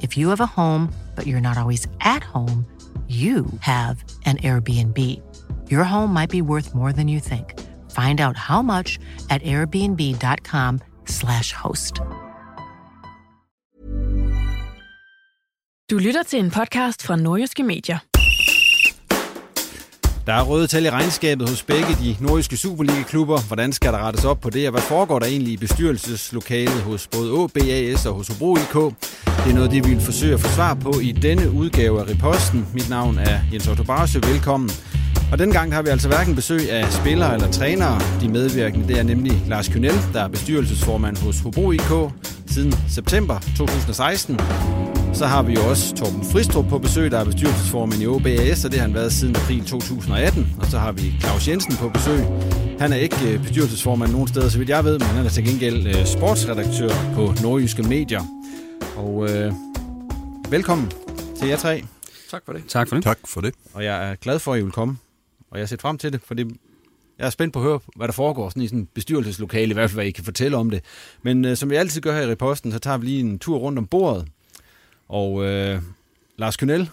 If you have a home, but you're not always at home, you have an Airbnb. Your home might be worth more than you think. Find out how much at airbnb.com/slash host. Du lytter til en podcast fra Nordjyske Medier. Der er røde tal i regnskabet hos begge de nordiske Superliga-klubber. Hvordan skal der rettes op på det, og hvad foregår der egentlig i bestyrelseslokalet hos både OBAS og hos Hobro IK? Det er noget, de vil forsøge at få svar på i denne udgave af Reposten. Mit navn er Jens Otto Barsø. Velkommen. Og denne gang har vi altså hverken besøg af spillere eller trænere. De medvirkende det er nemlig Lars Kynel, der er bestyrelsesformand hos Hobro IK siden september 2016. Så har vi jo også Torben Fristrup på besøg, der er bestyrelsesformand i OBAS, og det har han været siden april 2018. Og så har vi Claus Jensen på besøg. Han er ikke bestyrelsesformand nogen steder, så vidt jeg ved, men han er til gengæld sportsredaktør på Nordjyske Medier. Og øh, velkommen til jer tre. Tak for det. Tak for det. Tak for det. Og jeg er glad for, at I vil komme. Og jeg har set frem til det, fordi jeg er spændt på at høre, hvad der foregår sådan i sådan bestyrelseslokale, i hvert fald hvad I kan fortælle om det. Men øh, som vi altid gør her i Reposten, så tager vi lige en tur rundt om bordet. Og øh, Lars Kynel,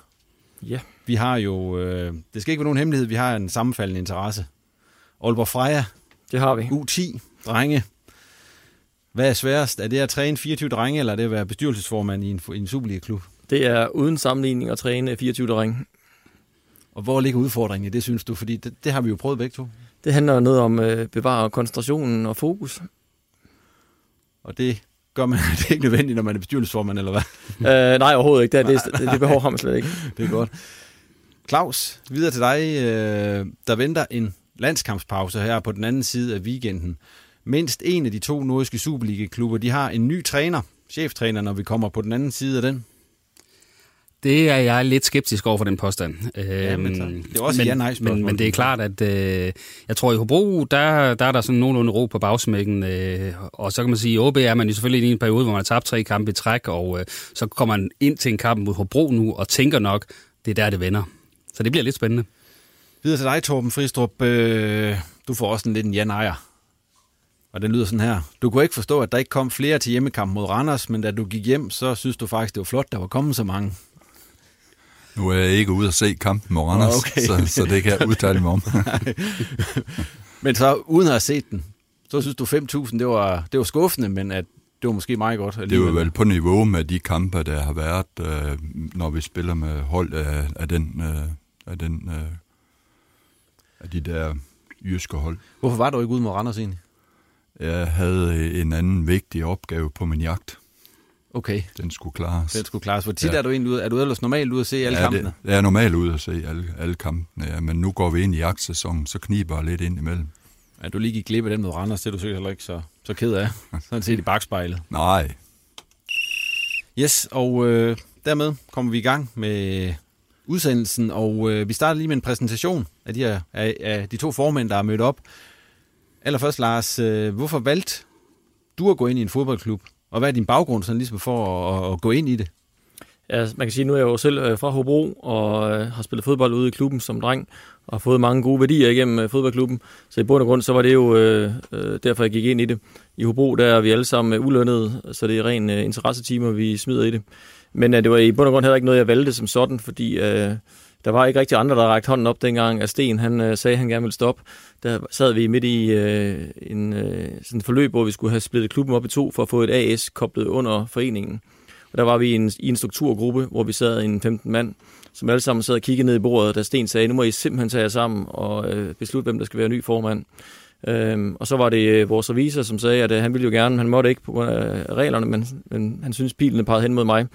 Ja. vi har jo, øh, det skal ikke være nogen hemmelighed, vi har en sammenfaldende interesse. Aalborg Freja, Det har vi. U10, drenge. Hvad er sværest? Er det at træne 24 drenge, eller er det at være bestyrelsesformand i en, i en Superliga-klub? Det er uden sammenligning at træne 24 drenge. Og hvor ligger udfordringen i det, synes du? Fordi det, det har vi jo prøvet begge to. Det handler noget om at øh, bevare koncentrationen og fokus. Og det gør man det er ikke nødvendigt, når man er bestyrelsesformand, eller hvad? uh, nej, overhovedet ikke. Det, det, det, det behov har man slet ikke. Det er godt. Claus, videre til dig. Øh, der venter en landskampspause her på den anden side af weekenden. Mindst en af de to nordiske Superliga-klubber, de har en ny træner, cheftræner, når vi kommer på den anden side af den. Det er jeg lidt skeptisk over for den påstand. Ja, men så- det er også men, ja-nej-spørgsmål. men, men det er klart, at øh, jeg tror i Hobro, der, der er der sådan nogenlunde ro på bagsmækken. Øh, og så kan man sige, at OB er man jo selvfølgelig i en periode, hvor man har tabt tre kampe i træk, og øh, så kommer man ind til en kamp mod Hobro nu, og tænker nok, det er der, det vender. Så det bliver lidt spændende. Videre til dig, Torben Fristrup. Øh, du får også en lidt en ja-nejer. Og den lyder sådan her. Du kunne ikke forstå, at der ikke kom flere til hjemmekamp mod Randers, men da du gik hjem, så synes du faktisk, det var flot, der var kommet så mange. Nu er jeg ikke ude at se kampen med Randers, Okay. så, så det kan jeg udtale mig om. Men så uden at have set den, så synes du 5.000, det var, det var skuffende, men at det var måske meget godt. Det alligevel. jo vel på niveau med de kampe, der har været, øh, når vi spiller med hold af, af den, øh, af den øh, af de der jyske hold. Hvorfor var du ikke ude mod Randers egentlig? Jeg havde en anden vigtig opgave på min jagt. Okay, Den skulle klares. den skulle klares. Hvor tit Ja. er du egentlig ude? Er du ellers normalt ude at se alle ja, kampene? det, jeg er normalt ude at se alle, alle kampene, ja, men nu går vi ind i jagtsæsonen, så kniber jeg lidt ind imellem. Ja, du lige gik glip af den mod Randers, det er du sikkert heller ikke så, så ked af. Sådan set i bagspejlet. Nej, Yes, og øh, dermed kommer vi i gang med udsendelsen, og øh, vi starter lige med en præsentation af de, her, af, af de to formænd, der er mødt op. Allerførst, Lars, øh, hvorfor valgte du at gå ind i en fodboldklub, og hvad er din baggrund sådan ligesom for at, at gå ind i det? Ja, man kan sige, nu er jeg jo selv øh, fra Hobro og øh, har spillet fodbold ude i klubben som dreng og har fået mange gode værdier igennem øh, fodboldklubben. Så i bund og grund, så var det jo øh, øh, derfor, jeg gik ind i det. I Hobro, der er vi alle sammen ulønnede, så det er ren øh, interessetimer, vi smider i det. Men øh, det var i bund og grund heller ikke noget, jeg valgte som sådan, fordi øh, der var ikke rigtig andre, der rakte hånden op dengang, at Sten han øh, sagde, at han gerne ville stoppe. Der sad vi midt i øh, en øh, sådan forløb, hvor vi skulle have splittet klubben op i to for at få et AS koblet under foreningen. Og der var vi i en, i en strukturgruppe, hvor vi sad en 15 mand, som alle sammen sad og kiggede ned i bordet, da Sten sagde, nu må I simpelthen tage jer sammen og øh, beslutte, hvem der skal være ny formand. Øhm, og så var det øh, vores revisor, som sagde, at øh, han ville jo gerne, han måtte ikke på grund af reglerne, men, men han synes pilene pegede hen mod mig.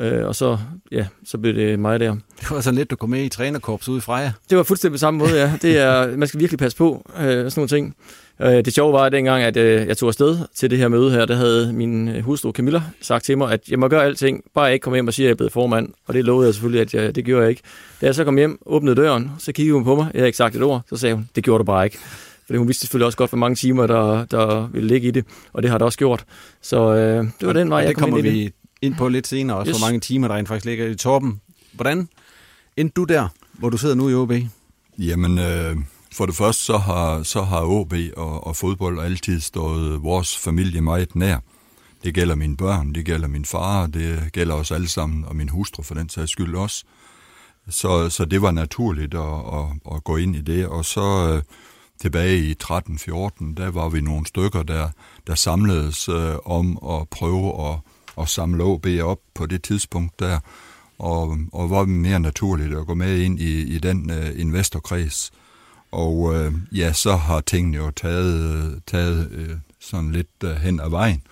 Øh, og så, ja, så blev det mig der. Det var så lidt, du kom med i trænerkorps ude i Freja. Det var fuldstændig på samme måde, ja. Det er, man skal virkelig passe på øh, sådan nogle ting. Øh, det sjove var at dengang, at øh, jeg tog afsted til det her møde her, der havde min øh, hustru Camilla sagt til mig, at jeg må gøre alting, bare jeg ikke komme hjem og sige, at jeg er blevet formand. Og det lovede jeg selvfølgelig, at jeg, det gjorde jeg ikke. Da jeg så kom hjem, åbnede døren, så kiggede hun på mig. Jeg havde ikke sagt et ord. Så sagde hun, det gjorde du bare ikke. Fordi hun vidste selvfølgelig også godt, hvor mange timer, der, der ville ligge i det. Og det har det også gjort. Så øh, det var den vej, jeg kom kommer ind i vi det. Ind på lidt senere, også Yes. hvor mange timer, der rent faktisk ligger i toppen. Hvordan endte du der, hvor du sidder nu i OB? Jamen, øh, for det første, så har, så har OB og, og fodbold altid stået vores familie meget nær. Det gælder mine børn, det gælder min far, det gælder os alle sammen, og min hustru for den sags skyld også. Så, så det var naturligt at, at, at gå ind i det. Og så øh, tilbage i 13-14, der var vi nogle stykker, der, der samledes øh, om at prøve at, at samle OB op på det tidspunkt der. Og, og var mere naturligt at gå med ind i, i den øh, investorkreds. Og øh, ja, så har tingene jo taget, taget øh, sådan lidt øh, hen ad vejen.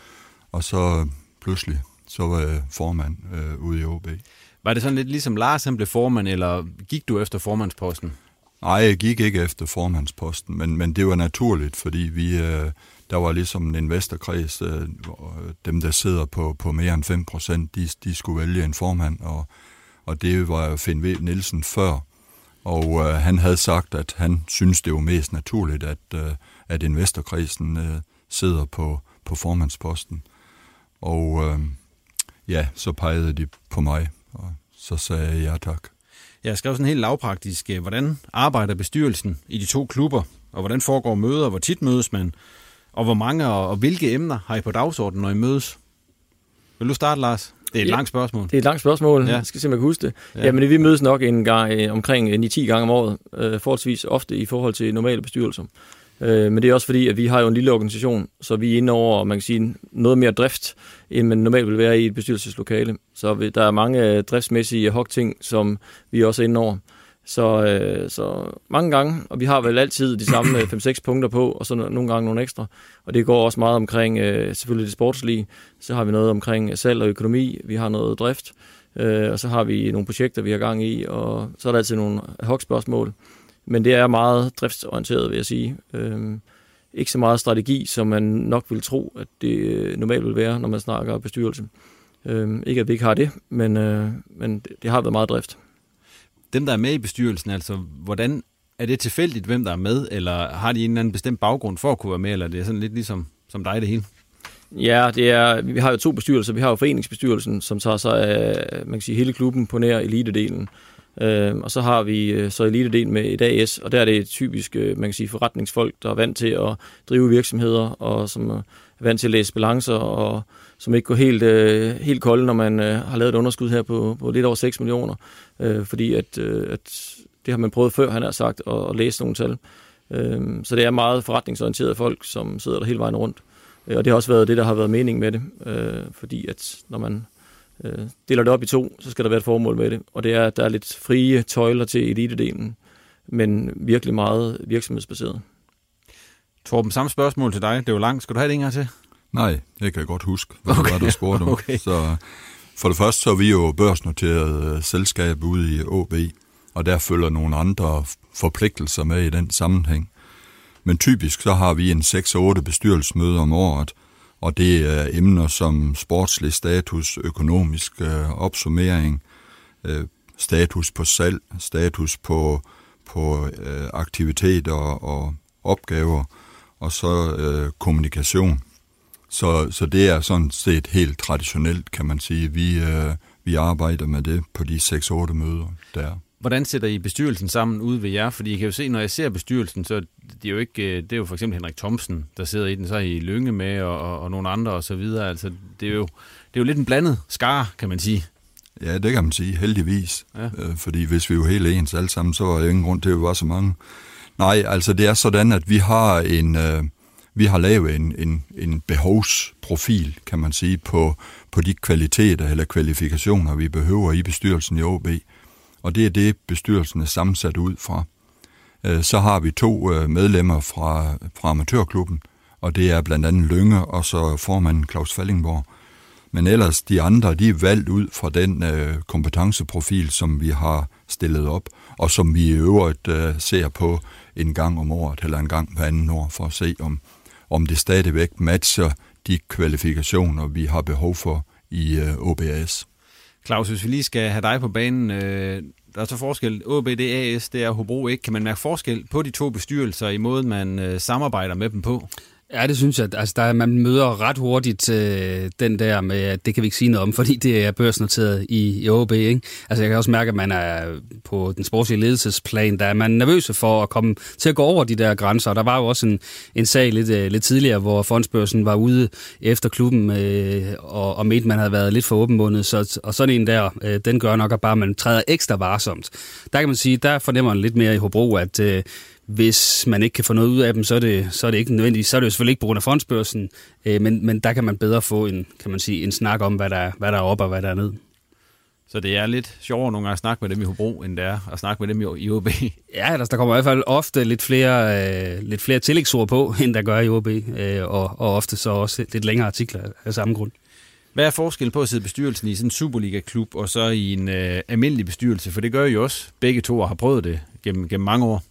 Og så pludselig, så var jeg formand øh, ude i OB. Var det sådan lidt ligesom Lars, han blev formand, eller gik du efter formandsposten? Nej, jeg gik ikke efter formandsposten, men, men det var naturligt, fordi vi, øh, der var ligesom en investorkreds, øh, øh, dem der sidder på, på mere end 5 procent, de, de skulle vælge en formand, og, og det var Finn V. Nielsen før. Og øh, han havde sagt, at han synes, det var mest naturligt, at, øh, at investorkredsen øh, sidder på, på formandsposten. Og øh, ja, så pegede de på mig, og så sagde jeg ja tak. Jeg skrev sådan helt lavpraktisk, øh, hvordan arbejder bestyrelsen i de to klubber, og hvordan foregår møder, hvor tit mødes man, og hvor mange og, og hvilke emner har I på dagsordenen, når I mødes? Vil du starte, Lars? Det er et Ja. langt spørgsmål. Det er et langt spørgsmål. Ja. Jeg skal se, om jeg kan huske det. Ja. Ja. Jamen, vi mødes nok en gang, øh, omkring øh, 9-10 gange om året, øh, forholdsvis ofte i forhold til normale bestyrelser. Øh, men det er også fordi, at vi har jo en lille organisation, så vi er inde over, man kan sige, noget mere drift, end man normalt vil være i et bestyrelseslokale. Så der er mange øh, driftsmæssige hok-ting, som vi også er inde over. Så, øh, så mange gange, og vi har vel altid de samme øh, 5-6 punkter på, og så nogle gange nogle ekstra. Og det går også meget omkring øh, selvfølgelig det sportslige. Så har vi noget omkring salg og økonomi, vi har noget drift, øh, og så har vi nogle projekter, vi har gang i, og så er der altid nogle ad spørgsmål. Men det er meget driftsorienteret, vil jeg sige. Øh, ikke så meget strategi, som man nok vil tro, at det øh, normalt vil være, når man snakker bestyrelse. Øh, ikke at vi ikke har det, men, øh, men det, det har været meget drift. Dem, der er med i bestyrelsen, altså, hvordan er det tilfældigt, hvem der er med, eller har de en eller anden bestemt baggrund for at kunne være med, eller er det sådan lidt ligesom som dig det hele? Ja, det er, vi har jo to bestyrelser. Vi har jo foreningsbestyrelsen, som tager sig af man kan sige, hele klubben på nær elitedelen. Øh, og så har vi øh, så elitedelen med et AS, og der er det typisk øh, man kan sige, forretningsfolk, der er vant til at drive virksomheder, og som er vant til at læse balancer, og som ikke går helt, øh, helt kolde, når man øh, har lavet et underskud her på, på lidt over 6 millioner. Øh, fordi at, øh, at det har man prøvet før, han har sagt, at, at læse nogle tal. Øh, så det er meget forretningsorienterede folk, som sidder der hele vejen rundt. Øh, Og det har også været det, der har været mening med det, øh, fordi at når man øh, deler det op i to, så skal der være et formål med det. Og det er, at der er lidt frie tøjler til elitedelen, men virkelig meget virksomhedsbaseret. Torben, samme spørgsmål til dig. Det er jo langt. Skal du have det en gang til? Nej, det kan jeg godt huske, hvad okay. det var, du spurgte om. Okay. Så for det første så er vi jo børsnoteret øh, selskab ude i OB, og der følger nogle andre forpligtelser med i den sammenhæng. Men typisk så har vi en 6-8 bestyrelsesmøder om året, og det er emner som sportslig status, økonomisk øh, opsummering, øh, status på salg, status på, på øh, aktiviteter og opgaver, og så øh, kommunikation. Så, så det er sådan set helt traditionelt, kan man sige. Vi, øh, vi arbejder med det på de 6-8 møder, der Hvordan sætter I bestyrelsen sammen ude ved jer? Fordi I kan jo se, når jeg ser bestyrelsen, så det er jo ikke, øh, det er jo for eksempel Henrik Thomsen, der sidder i den, så er I Lønge med, og, og, og nogle andre og så videre. Altså, det er jo, det er jo lidt en blandet skar, kan man sige. Ja, det kan man sige, heldigvis. Ja. Øh, fordi hvis vi jo helt ens alle sammen, så var der ingen grund til, at vi var så mange. Nej, altså det er sådan, at vi har en, øh, vi har lavet en, en, en behovsprofil, kan man sige, på, på de kvaliteter eller kvalifikationer, vi behøver i bestyrelsen i OB. Og det er det, bestyrelsen er sammensat ud fra. Øh, så har vi to øh, medlemmer fra, fra amatørklubben, og det er blandt andet Lønge og så formanden Claus Fallingborg. Men ellers de andre, de er valgt ud fra den øh, kompetenceprofil, som vi har stillet op, og som vi i øvrigt øh, ser på en gang om året eller en gang hver anden år, for at se, om, om det stadigvæk matcher de kvalifikationer, vi har behov for i øh, OBAS. Claus, hvis vi lige skal have dig på banen, øh, der er så forskel. OBDAS, det er Hobro ikke. Kan man mærke forskel på de to bestyrelser i måden, man øh, samarbejder med dem på? Ja, det synes jeg. Altså, der, man møder ret hurtigt øh, den der med, at det kan vi ikke sige noget om, fordi det er børsnoteret i, i OB. Ikke? Altså, jeg kan også mærke, at man er på den sportslige ledelsesplan, der er man nervøs for at komme til at gå over de der grænser. Der var jo også en, en sag lidt, øh, lidt tidligere, hvor fondsbørsen var ude efter klubben øh, og, og mente, man havde været lidt for åbenbundet. Så, og sådan en der, øh, den gør nok at bare, man træder ekstra varsomt. Der kan man sige, der fornemmer man lidt mere i Hobro, at øh, hvis man ikke kan få noget ud af dem, så er det, så er det ikke nødvendigt. Så er det jo selvfølgelig ikke på grund af fondsbørsen, øh, men, men der kan man bedre få en, kan man sige, en snak om, hvad der, hvad der er op og hvad der er ned. Så det er lidt sjovere nogle gange at snakke med dem i Hobro, end det er at snakke med dem i OB. Ja, der, der kommer i hvert fald ofte lidt flere, øh, lidt flere tillægsord på, end der gør i OB, øh, og, og ofte så også lidt længere artikler af samme grund. Hvad er forskellen på at sidde i bestyrelsen i sådan en Superliga-klub, og så i en øh, almindelig bestyrelse? For det gør I også. Begge to har prøvet det gennem, gennem mange år.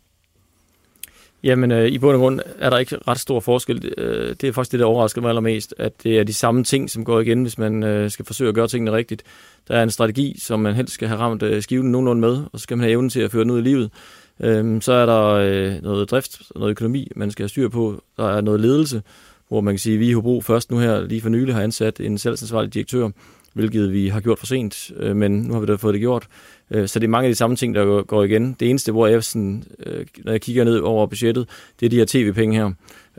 Jamen, øh, i bund og grund er der ikke ret stor forskel. Øh, det er faktisk det, der overrasker mig allermest, at det er de samme ting, som går igen, hvis man øh, skal forsøge at gøre tingene rigtigt. Der er en strategi, som man helst skal have ramt øh, skiven nogenlunde med, og så skal man have evnen til at føre den ud i livet. Øh, så er der øh, noget drift, noget økonomi, man skal have styr på. Der er noget ledelse, hvor man kan sige, at vi i Hobro først nu her lige for nylig har ansat en salgsansvarlig direktør, hvilket vi har gjort for sent, øh, men nu har vi da fået det gjort. Øh, så det er mange af de samme ting, der går igen. Det eneste, hvor jeg, sådan, øh, når jeg kigger ned over budgettet, det er de her tv-penge her.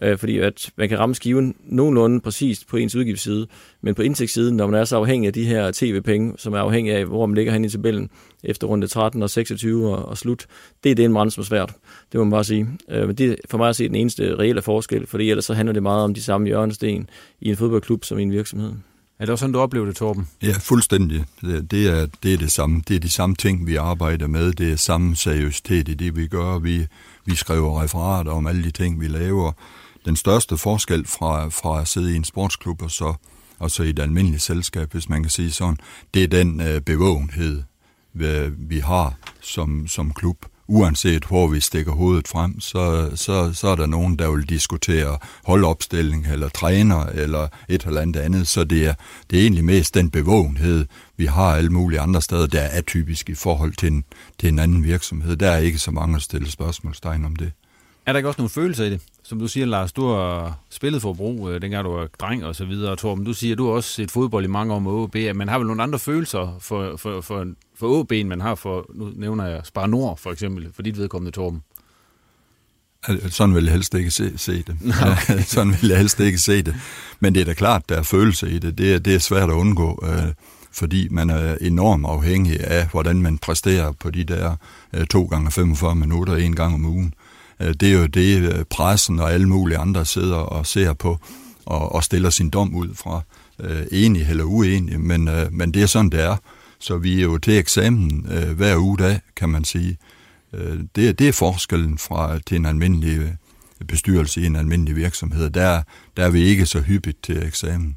Øh, fordi at man kan ramme skiven nogenlunde præcist på ens udgiftsside, men på indtægtssiden, når man er så afhængig af de her tv-penge, som er afhængig af, hvor man ligger hen i tabellen efter runde 13 og 26 og, og slut, det er det en som er svært. Det må man bare sige. Øh, men det er for mig at se den eneste reelle forskel, fordi ellers så handler det meget om de samme hjørnesten i en fodboldklub som i en virksomhed. Er det også sådan, du oplever det, Torben? Ja, fuldstændig. Det, er, det er det samme. Det er de samme ting, vi arbejder med. Det er samme seriøsitet i det, vi gør. Vi, vi skriver referater om alle de ting, vi laver. Den største forskel fra, fra at sidde i en sportsklub og så, og så i et almindeligt selskab, hvis man kan sige sådan, det er den øh, bevågenhed, øh, vi har som, som klub uanset hvor vi stikker hovedet frem, så, så, så er der nogen, der vil diskutere holdopstilling eller træner eller et eller andet andet. Så det er, det er egentlig mest den bevågenhed, vi har alle mulige andre steder, der er atypisk i forhold til en, til en anden virksomhed. Der er ikke så mange at stille spørgsmålstegn om det. Er der ikke også nogle følelser i det? Som du siger, Lars, du har spillet for brug, øh, dengang du var dreng og så videre. Torben, du siger, du har også set fodbold i mange år med OB. Man har vel nogle andre følelser for, for, for, for OB, end man har for, nu nævner jeg Spar Nord for eksempel, for dit vedkommende, Torben. Sådan vil jeg helst ikke se, se det. Okay. Sådan vil jeg helst ikke se det. Men det er da klart, der er følelser i det. Det er, det er svært at undgå, øh, fordi man er enormt afhængig af, hvordan man præsterer på de der øh, to gange 45 minutter, en gang om ugen. Øh, det er jo det, øh, pressen og alle mulige andre sidder og ser på og, og stiller sin dom ud fra. Øh, enig eller uenig, men, øh, men det er sådan, det er. Så vi er jo til eksamen øh, hver uge dag, kan man sige. Øh, det, det er forskellen fra til en almindelig øh, bestyrelse i en almindelig virksomhed. Der, der er vi ikke så hyppigt til eksamen,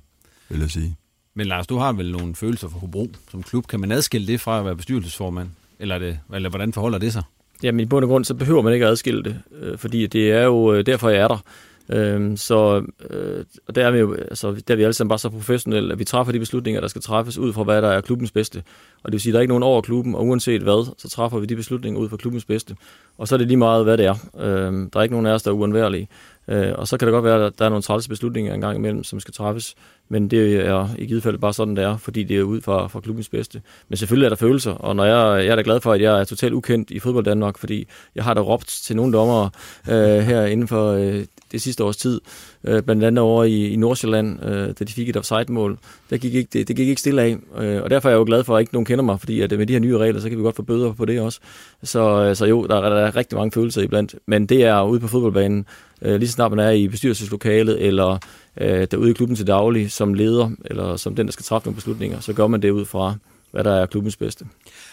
vil jeg sige. Men Lars, du har vel nogle følelser for Hobro som klub. Kan man adskille det fra at være bestyrelsesformand? Eller, det, eller hvordan forholder det sig? Jamen i bund og grund, så behøver man ikke at adskille det, øh, fordi det er jo øh, derfor, jeg er der. Øhm, så øh, og der er vi jo, altså, der er vi alle sammen bare så professionelle, at vi træffer de beslutninger, der skal træffes ud fra, hvad der er klubbens bedste. Og det vil sige, at der er ikke nogen over klubben, og uanset hvad, så træffer vi de beslutninger ud fra klubbens bedste. Og så er det lige meget, hvad det er. Øhm, der er ikke nogen af os, der er uundværlige. Øh, og så kan det godt være, at der er nogle trælse beslutninger engang imellem, som skal træffes. Men det er i givet fald bare sådan, det er, fordi det er ud fra, fra klubbens bedste. Men selvfølgelig er der følelser, og når jeg, jeg er da glad for, at jeg er totalt ukendt i fodbold Danmark, fordi jeg har da råbt til nogle dommere øh, her inden for øh, det sidste års tid, øh, blandt andet over i, i Nordsjælland, øh, da de fik et offside-mål. Der gik ikke, det, det gik ikke stille af, øh, og derfor er jeg jo glad for, at ikke nogen kender mig, fordi at øh, med de her nye regler, så kan vi godt få bøder på det også. Så, øh, så jo, der er, der er rigtig mange følelser iblandt, men det er ude på fodboldbanen, øh, lige så snart man er i bestyrelseslokalet, eller øh, derude i klubben til daglig, som leder, eller som den, der skal træffe nogle beslutninger, så gør man det ud fra, hvad der er klubbens bedste.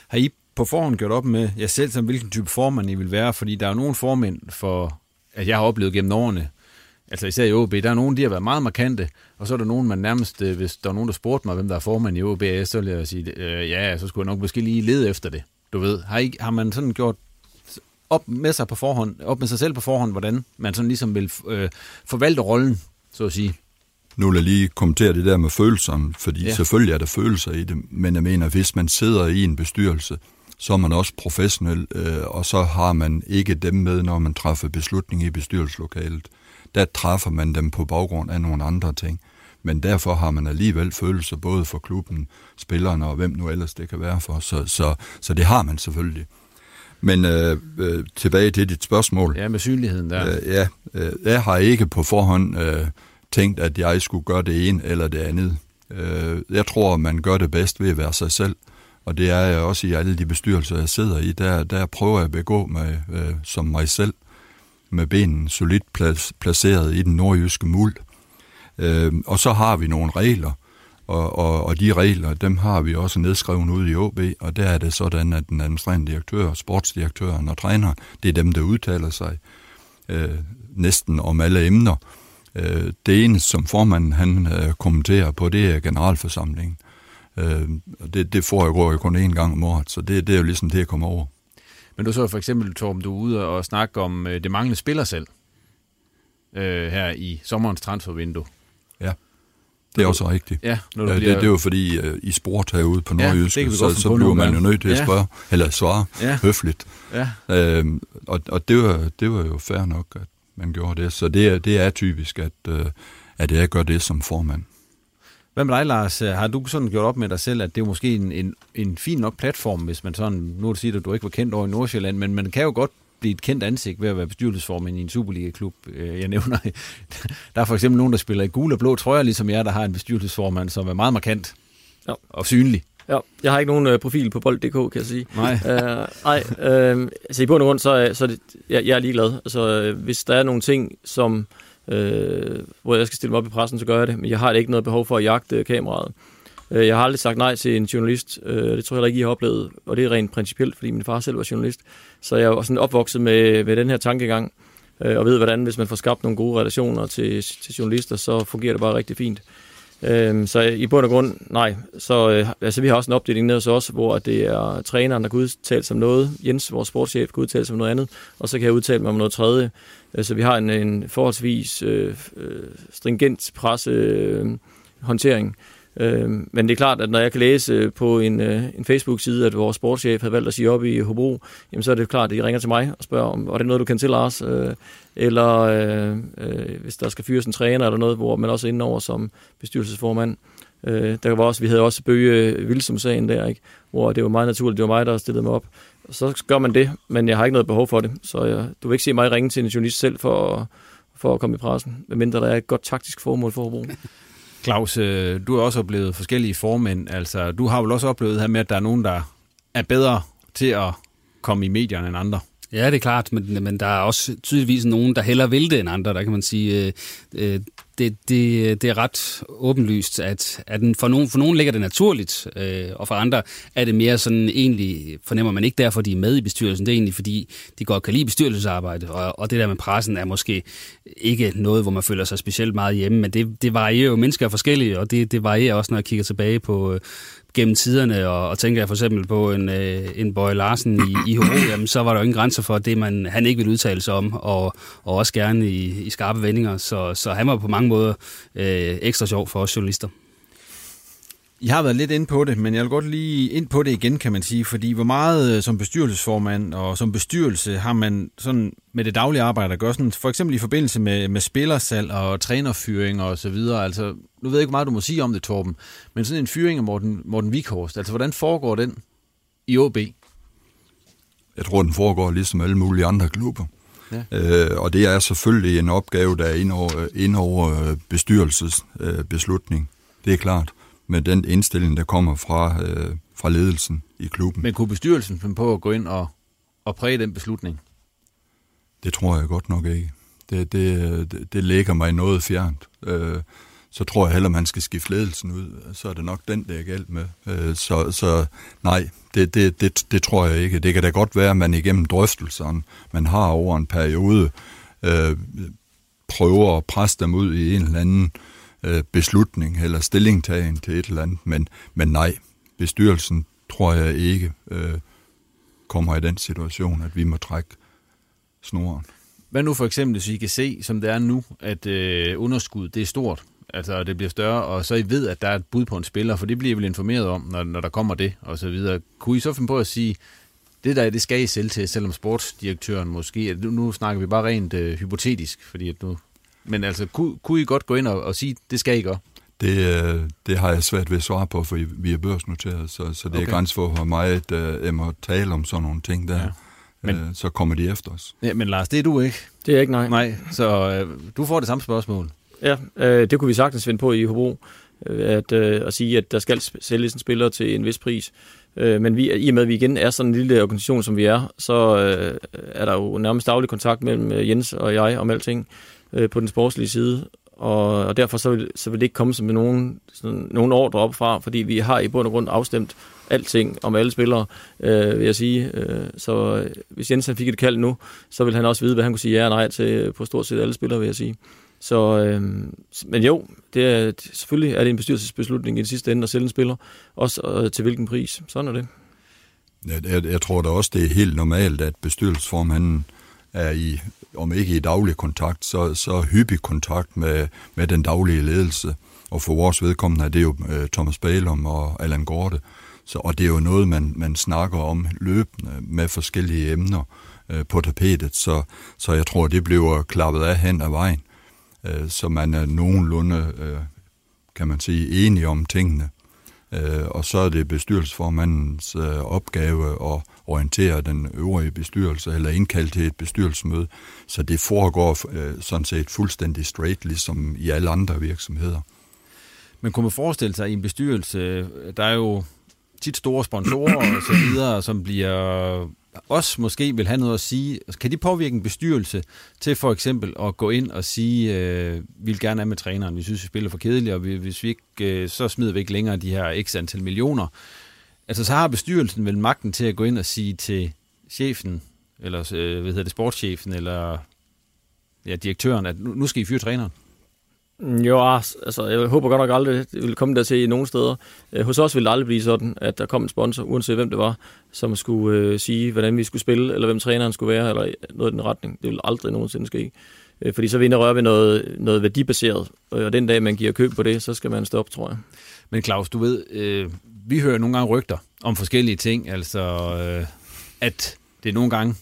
Har I på forhånd gjort op med jer selv, som hvilken type formand I vil være? Fordi der er jo nogle formænd, for, at jeg har oplevet gennem årene, altså især i OB, der er nogen, de har været meget markante, og så er der nogen, man nærmest, øh, hvis der er nogen, der spurgte mig, hvem der er formand i OB, så vil jeg sige, øh, ja, så skulle jeg nok måske lige lede efter det, du ved. Har, I, har man sådan gjort op med sig på forhånd, op med sig selv på forhånd, hvordan man sådan ligesom vil øh, forvalte rollen, så at sige? Nu vil jeg lige kommentere det der med følelserne, fordi ja. selvfølgelig er der følelser i det, men jeg mener, hvis man sidder i en bestyrelse, så er man også professionel, øh, og så har man ikke dem med, når man træffer beslutning i bestyrelseslokalet. Der træffer man dem på baggrund af nogle andre ting. Men derfor har man alligevel følelser både for klubben, spillerne og hvem nu ellers det kan være for. Så, så, så det har man selvfølgelig. Men øh, øh, tilbage til dit spørgsmål. Ja, med synligheden der. Øh, ja, øh, jeg har ikke på forhånd øh, tænkt, at jeg skulle gøre det ene eller det andet. Øh, jeg tror, man gør det bedst ved at være sig selv. Og det er jeg også i alle de bestyrelser, jeg sidder i. Der, der prøver jeg at begå mig øh, som mig selv, med benen solidt placeret i den nordjyske muld. Øh, og så har vi nogle regler, og, og, og de regler, dem har vi også nedskrevet ud i OB, og der er det sådan, at den administrerende direktør, sportsdirektøren og træner, det er dem, der udtaler sig øh, næsten om alle emner. Øh, det eneste, som formanden han øh, kommenterer på, det er generalforsamlingen. Øh, det, det får jeg jo kun én gang om året, så det, det er jo ligesom det, jeg kommer over. Men du så for eksempel, Torben, du er ude og snakke om øh, det manglende spiller selv øh, her i sommerens transfervindue. Ja, det er også rigtigt. Ja, når du ja, bliver... det, det er jo fordi, uh, I sport herude på Nordjysk, ja, så, så bliver man jo nødt til at spørge, eller svare ja. høfligt. Ja. Øhm, og og det, var, det var jo fair nok, at man gjorde det. Så det er, det er typisk, at, uh, at jeg gør det som formand. Hvad med dig, Lars? Har du sådan gjort op med dig selv, at det er måske en, en, en fin nok platform, hvis man sådan, nu har du sige, at du ikke var kendt over i Nordsjælland, men man kan jo godt blive et kendt ansigt ved at være bestyrelsesformand i en Superliga-klub. Øh, jeg nævner, der er for eksempel nogen, der spiller i gule og blå trøjer, ligesom jeg, der har en bestyrelsesformand, som er meget markant ja. og synlig. Ja, jeg har ikke nogen uh, profil på bold.dk, kan jeg sige. Nej. Uh, nej, uh, altså i bund og grund, så, så det, jeg, jeg er ligeglad. Altså, hvis der er nogle ting, som, Øh, hvor jeg skal stille mig op i pressen, så gør jeg det. Men jeg har ikke noget behov for at jagte kameraet. Øh, jeg har aldrig sagt nej til en journalist. Øh, det tror jeg ikke, I har oplevet. Og det er rent principielt, fordi min far selv var journalist. Så jeg var sådan opvokset med, med den her tankegang. Uh, og ved, hvordan hvis man får skabt nogle gode relationer til, til journalister, så fungerer det bare rigtig fint. Øhm, så i bund og grund, nej. Så øh, altså, vi har også en opdeling nede hos os, hvor det er træneren, der kan udtale sig om noget. Jens, vores sportschef, kan udtale sig om noget andet. Og så kan jeg udtale mig om noget tredje. Så vi har en, en forholdsvis øh, øh stringent presse øh, håndtering. Øh, men det er klart, at når jeg kan læse øh, på en, øh, en Facebook-side, at vores sportschef havde valgt at sige op i Hobro, jamen så er det klart, at de ringer til mig og spørger, om var det noget, du kan til, Lars? Øh, eller øh, øh, hvis der skal fyres en træner eller noget, hvor man også er inde over som bestyrelsesformand. Øh, der var også, vi havde også Bøge Vilsum-sagen der, ikke? hvor det var meget naturligt, det var mig, der stillede mig op. Og så gør man det, men jeg har ikke noget behov for det, så jeg, du vil ikke se mig ringe til en journalist selv for, for at komme i pressen, medmindre der er et godt taktisk formål for at bruge. Claus, øh, du har også oplevet forskellige formænd. Altså, du har vel også oplevet her med, at der er nogen, der er bedre til at komme i medierne end andre. Ja, det er klart, men, men der er også tydeligvis nogen, der hellere vil det end andre. Der kan man sige, øh, øh, det, det, det er ret åbenlyst, at, at for, nogen, for nogen ligger det naturligt, øh, og for andre er det mere sådan egentlig, fornemmer man ikke derfor, de er med i bestyrelsen. Det er egentlig, fordi de godt kan lide bestyrelsesarbejde, og, og det der med pressen er måske ikke noget, hvor man føler sig specielt meget hjemme, men det, det varierer jo, mennesker er forskellige, og det, det varierer også, når jeg kigger tilbage på, øh, gennem tiderne, og, og tænker jeg for eksempel på en, øh, en Bøje Larsen i, i Hobro, jamen, så var der jo ingen grænser for det, man, han ikke ville udtale sig om, og, og også gerne i, i skarpe vendinger. Så, så han var på mange måder øh, ekstra sjov for os journalister. I har været lidt ind på det, men jeg vil godt lige ind på det igen, kan man sige, fordi hvor meget øh, som bestyrelsesformand og som bestyrelse har man sådan med det daglige arbejde at gøre, sådan, for eksempel i forbindelse med, med spillersalg og trænerfyring og så videre. Altså, nu ved jeg ikke, hvor meget du må sige om det, Torben, men sådan en fyring af Morten, Morten Vikhorst, altså hvordan foregår den i OB? Jeg tror, den foregår ligesom alle mulige andre klubber. Ja. Øh, og det er selvfølgelig en opgave, der er ind over, ind over øh, bestyrelsesbeslutning. Øh, det er klart med den indstilling, der kommer fra, øh, fra ledelsen i klubben. Men kunne bestyrelsen finde på at gå ind og, og præge den beslutning? Det tror jeg godt nok ikke. Det, det, det, det ligger mig noget fjernt. Øh, så tror jeg heller, man skal skifte ledelsen ud. Så er det nok den, der er galt med. Øh, så, så nej, det, det, det, det tror jeg ikke. Det kan da godt være, at man igennem drøftelserne, man har over en periode, øh, prøver at presse dem ud i en eller anden øh, øh, beslutning eller stillingtagen til et eller andet, men, men nej, bestyrelsen tror jeg ikke øh, kommer i den situation, at vi må trække snoren. Hvad nu for eksempel, hvis I kan se, som det er nu, at øh, underskud det er stort, altså det bliver større, og så I ved, at der er et bud på en spiller, for det bliver I vel informeret om, når, når der kommer det, og så videre. Kunne I så finde på at sige, det der, det skal I selv til, selvom sportsdirektøren måske, nu, nu snakker vi bare rent øh, hypotetisk, fordi at nu men altså, kunne, kunne I godt gå ind og, og sige, det skal I gøre? Det, øh, det har jeg svært ved at svare på, for vi er børsnoteret, så, så det okay. er grænse for, hvor meget uh, jeg må tale om sådan nogle ting der. Ja. Men, uh, så kommer de efter os. Ja, men Lars, det er du ikke. Det er ikke, nej. Nej, så uh, du får det samme spørgsmål. Ja, øh, det kunne vi sagtens finde på i Hobro, at, øh, at sige, at der skal sælges en spiller til en vis pris. Øh, men vi, i og med, at vi igen er sådan en lille organisation, som vi er, så øh, er der jo nærmest daglig kontakt mellem Jens og jeg om alting øh, på den sportslige side, og, og derfor så vil, så vil det ikke komme som med nogen, sådan, nogen ordre op fra, fordi vi har i bund og grund afstemt alting om alle spillere, øh, vil jeg sige. Øh, så øh, hvis Jensen fik et kald nu, så vil han også vide, hvad han kunne sige ja og nej til på stort set alle spillere, vil jeg sige. Så, øh, men jo, det er, selvfølgelig er det en bestyrelsesbeslutning i det sidste ende at sælge en spiller, også øh, til hvilken pris. Sådan er det. Jeg, jeg, jeg tror da også, det er helt normalt, at bestyrelsesformanden er i om ikke i daglig kontakt, så, så hyppig kontakt med, med den daglige ledelse. Og for vores vedkommende er det jo øh, Thomas Balum og Allan Gorte. Så, og det er jo noget, man, man snakker om løbende med forskellige emner øh, på tapetet. Så, så jeg tror, det bliver klappet af hen ad vejen. øh, så man er nogenlunde, øh, kan man sige, enige om tingene øh, og så er det bestyrelsesformandens øh, opgave at orientere den øvrige bestyrelse eller indkalde til et bestyrelsesmøde. Så det foregår øh, sådan set fuldstændig straight, ligesom i alle andre virksomheder. Men kunne man forestille sig i en bestyrelse, øh, der er jo tit store sponsorer og så videre, som bliver også måske vil have noget at sige. Altså, kan de påvirke en bestyrelse til for eksempel at gå ind og sige, øh, vi vil gerne have med træneren, vi synes, vi spiller for kedeligt, og hvis vi ikke, øh, så smider vi ikke længere de her x antal millioner. Altså, så har bestyrelsen vel magten til at gå ind og sige til chefen, eller øh, hvad hedder det, sportschefen, eller ja, direktøren, at nu, nu skal I fyre træneren? Jo, ah, altså, jeg håber godt nok aldrig, det vil komme der til i nogen steder. Øh, hos os ville det aldrig blive sådan, at der kom en sponsor, uanset hvem det var, som skulle øh, sige, hvordan vi skulle spille, eller hvem træneren skulle være, eller noget i den retning. Det vil aldrig nogensinde ske. Øh, fordi så vinder røre ved noget, noget værdibaseret, øh, og den dag, man giver køb på det, så skal man stoppe, tror jeg. Men Claus, du ved, øh, vi hører nogle gange rygter om forskellige ting, altså øh, at det nogle gange,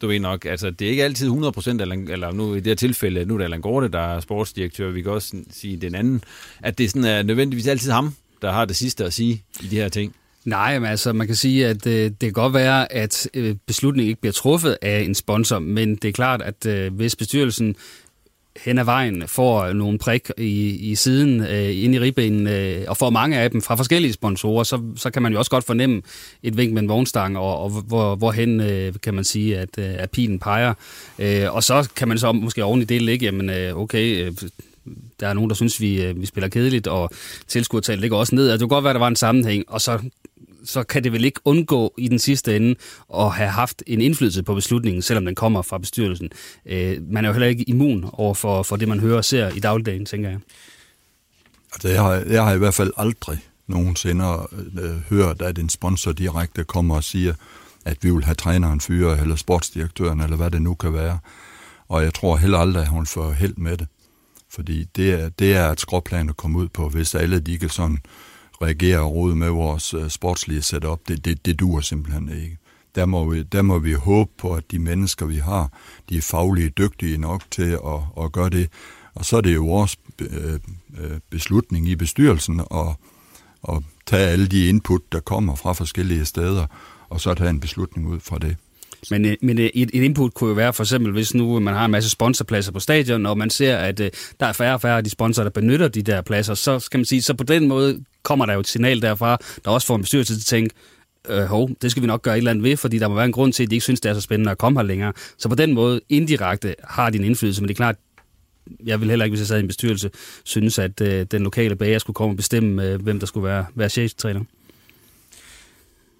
du ved nok, altså det er ikke altid 100%, eller, eller nu i det her tilfælde, nu er det Allan Gorte, der er sportsdirektør, vi kan også sige den anden, at det sådan er nødvendigvis altid ham, der har det sidste at sige i de her ting. Nej, men altså man kan sige, at øh, det kan godt være, at øh, beslutningen ikke bliver truffet af en sponsor, men det er klart, at øh, hvis bestyrelsen hen ad vejen får nogle prik i, i siden, øh, ind i ribben, øh, og får mange af dem fra forskellige sponsorer, så, så kan man jo også godt fornemme et vink med en vognstang, og, og hvor, hvorhen øh, kan man sige, at, øh, at pilen peger. Øh, og så kan man så måske oven i det ligge, jamen øh, okay, øh, der er nogen, der synes, vi, øh, vi spiller kedeligt, og tilskuertallet ligger også ned. Altså, det kunne godt være, at der var en sammenhæng, og så så kan det vel ikke undgå i den sidste ende at have haft en indflydelse på beslutningen, selvom den kommer fra bestyrelsen. Øh, man er jo heller ikke immun over for, for det, man hører og ser i dagligdagen, tænker jeg. Altså, jeg har, jeg har i hvert fald aldrig nogensinde øh, hørt, at en sponsor direkte kommer og siger, at vi vil have træneren fyre, eller sportsdirektøren, eller hvad det nu kan være. Og jeg tror heller aldrig, at hun får held med det. Fordi det er, det er et skråplan at komme ud på, hvis alle de kan sådan reagere og rode med vores øh, sportslige setup. Det, det, det dur simpelthen ikke. Der må, vi, der må vi håbe på, at de mennesker, vi har, de er faglige dygtige nok til at, at gøre det. Og så er det jo vores øh, øh, beslutning i bestyrelsen at, at tage alle de input, der kommer fra forskellige steder, og så tage en beslutning ud fra det. Men, øh, men øh, et, et input kunne jo være for eksempel, hvis nu man har en masse sponsorpladser på stadion, og man ser, at øh, der er færre og færre af de sponsorer, der benytter de der pladser, så skal man sige, så på den måde kommer der jo et signal derfra, der også får en bestyrelse til at tænke, øh, hov, det skal vi nok gøre et eller andet ved, fordi der må være en grund til, at de ikke synes, det er så spændende at komme her længere. Så på den måde, indirekte, har de en indflydelse, men det er klart, jeg vil heller ikke, hvis jeg sad i en bestyrelse, synes, at øh, den lokale bager skulle komme og bestemme, øh, hvem der skulle være, være cheftræner.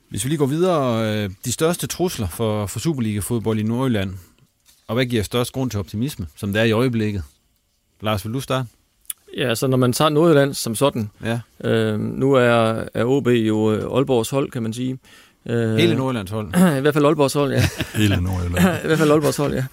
Hvis vi lige går videre, øh, de største trusler for, for Superliga-fodbold i Nordjylland, og hvad giver størst grund til optimisme, som det er i øjeblikket? Lars, vil du starte? Ja, så når man tager Nordjylland som sådan, ja. øh, nu er, er OB jo øh, Aalborgs hold, kan man sige. Øh, Hele Nordjyllands hold? I hvert fald Aalborgs hold, ja. Hele Nordjylland. I hvert fald Aalborgs hold, ja.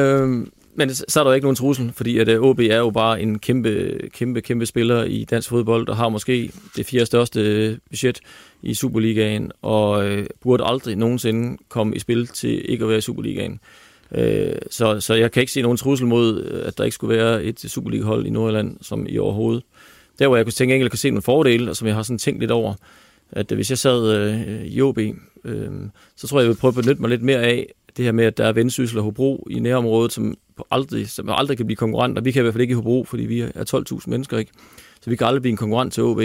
Øh, men så er der jo ikke nogen trussel, fordi at øh, OB er jo bare en kæmpe, kæmpe, kæmpe spiller i dansk fodbold, og har måske det fjerde største øh, budget i Superligaen, og øh, burde aldrig nogensinde komme i spil til ikke at være i Superligaen. Øh, så, så jeg kan ikke se nogen trussel mod, øh, at der ikke skulle være et Superliga-hold i Nordjylland, som i overhovedet. Der, hvor jeg kunne tænke, at jeg kan se nogle fordele, og som jeg har sådan tænkt lidt over, at hvis jeg sad øh, i OB, øh, så tror jeg, jeg vil prøve at benytte mig lidt mere af det her med, at der er Vendsyssel og Hobro i nærområdet, som aldrig, som aldrig kan blive konkurrenter. Vi kan i hvert fald ikke i Hobro, fordi vi er 12.000 mennesker, ikke? Så vi kan aldrig blive en konkurrent til OB.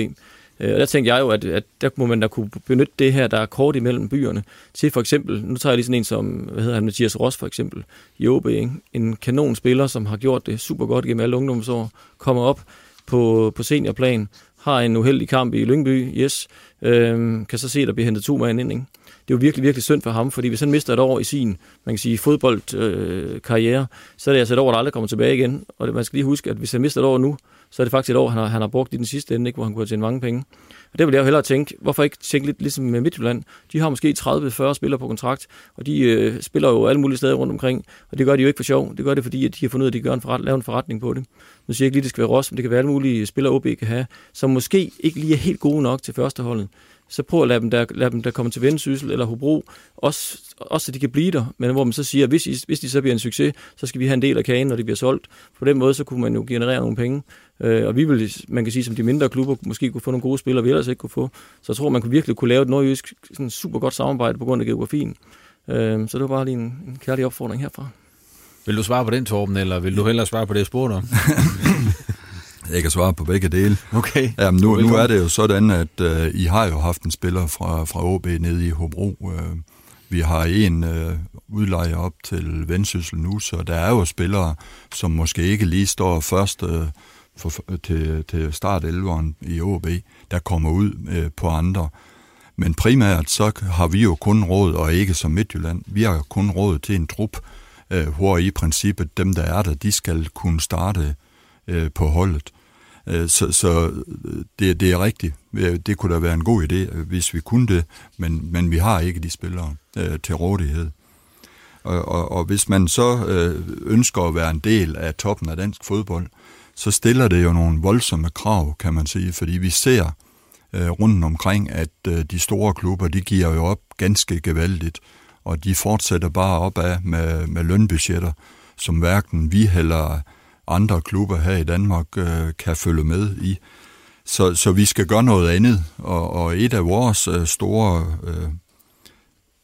Øh, og der tænkte jeg jo, at, at der må man da kunne benytte det her, der er kort imellem byerne, til for eksempel, nu tager jeg lige sådan en som, hvad hedder han, Mathias Ross for eksempel, i OB, ikke? en kanonspiller, som har gjort det super godt gennem alle ungdomsår, kommer op på, på seniorplan, har en uheldig kamp i Lyngby, yes, øhm, kan så se, at der bliver hentet to mand ind, ikke? Det er jo virkelig, virkelig synd for ham, fordi hvis han mister et år i sin, man kan sige, fodboldkarriere, øh, så er det altså et år, der aldrig kommer tilbage igen. Og det, man skal lige huske, at hvis han mister et år nu, så er det faktisk et år, han har, han har brugt i den sidste ende, ikke, hvor han kunne have tjent mange penge. Og det vil jeg jo hellere tænke, hvorfor ikke tænke lidt ligesom med Midtjylland? De har måske 30-40 spillere på kontrakt, og de øh, spiller jo alle mulige steder rundt omkring, og det gør de jo ikke for sjov. Det gør det, fordi at de har fundet ud af, at de gør en forret, lave en forretning på det. Nu siger jeg ikke lige, at det skal være Ross, men det kan være alle mulige spillere, OB kan have, som måske ikke lige er helt gode nok til førsteholdet så prøv at lade dem, der, lade dem der komme til Vendsyssel eller Hobro, også, også så de kan blive der, men hvor man så siger, at hvis, I, hvis de så bliver en succes, så skal vi have en del af kagen, når de bliver solgt. På den måde, så kunne man jo generere nogle penge. Øh, og vi vil, man kan sige, som de mindre klubber måske kunne få nogle gode spillere, vi ellers ikke kunne få. Så jeg tror, man kunne virkelig kunne lave et nordjysk sådan super godt samarbejde på grund af geografien. Øh, så det var bare lige en, en kærlig opfordring herfra. Vil du svare på den, Torben, eller vil du hellere svare på det, jeg spurgte om? Jeg kan svare på begge dele. Okay. Jamen, nu, nu er det jo sådan, at uh, I har jo haft en spiller fra, fra OB nede i Hobro. Uh, vi har en uh, udlejer op til Vendsyssel nu, så der er jo spillere, som måske ikke lige står først uh, for, til, til start 11'eren i OB, der kommer ud uh, på andre. Men primært så har vi jo kun råd, og ikke som Midtjylland, vi har kun råd til en trup, uh, hvor i princippet dem, der er der, de skal kunne starte øh, på holdet. Øh, så så øh, det, det er rigtigt. Det kunne da være en god idé, øh, hvis vi kunne det, men, men vi har ikke de spillere øh, til rådighed. Og, og, og hvis man så øh, ønsker at være en del af toppen af dansk fodbold, så stiller det jo nogle voldsomme krav, kan man sige, fordi vi ser øh, rundt omkring, at øh, de store klubber, de giver jo op ganske gevaldigt, og de fortsætter bare opad med, med lønbudgetter, som hverken vi heller andre klubber her i Danmark øh, kan følge med i. Så, så vi skal gøre noget andet, og, og et af vores øh, store øh,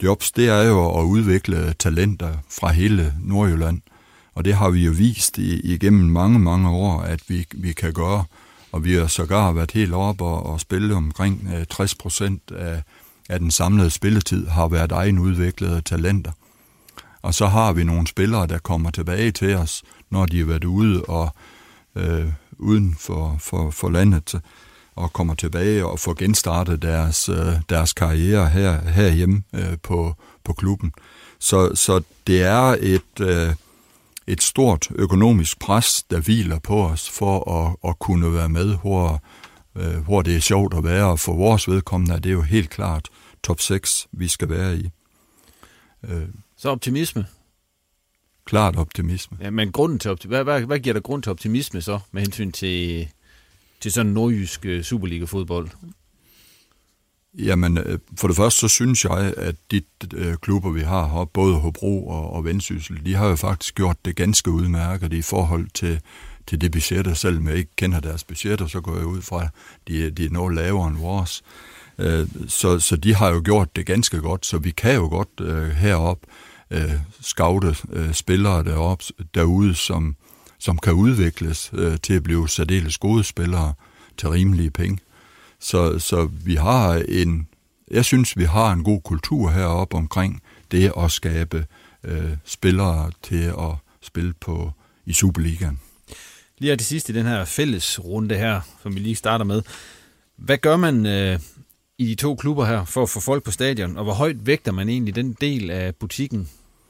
jobs, det er jo at udvikle talenter fra hele Nordjylland. Og det har vi jo vist i, igennem mange, mange år, at vi, vi kan gøre. Og vi har sågar været helt oppe og, og spille omkring øh, 60 procent af, af den samlede spilletid har været egenudviklede talenter. Og så har vi nogle spillere, der kommer tilbage til os, når de har været ude og øh, uden for, for, for landet og kommer tilbage og får genstartet deres, øh, deres karriere her, herhjemme øh, på, på klubben. Så, så det er et, øh, et stort økonomisk pres, der hviler på os for at, at kunne være med, hvor øh, hvor det er sjovt at være, og for vores vedkommende er det jo helt klart top 6, vi skal være i. Øh, Så optimisme? Klart optimisme. Ja, men grunden til optimisme, hvad, hvad, hvad giver der grund til optimisme så, med hensyn til, til sådan nordjysk øh, Superliga-fodbold? Jamen, øh, for det første så synes jeg, at de øh, klubber, vi har her, både Hobro og, og Vendsyssel, de har jo faktisk gjort det ganske udmærket i forhold til, til det budget, selvom jeg ikke kender deres budgetter, så går jeg ud fra, at de, de er noget lavere end vores. Øh, så, så de har jo gjort det ganske godt, så vi kan jo godt øh, herop øh, skavte øh, spillere derop, derude, som, som kan udvikles øh, til at blive særdeles gode spillere til rimelige penge. Så, så vi har en, jeg synes, vi har en god kultur heroppe omkring det at skabe øh, spillere til at spille på i Superligaen. Lige til sidst i den her fælles runde her, som vi lige starter med. Hvad gør man øh, i de to klubber her for at få folk på stadion, og hvor højt vægter man egentlig den del af butikken,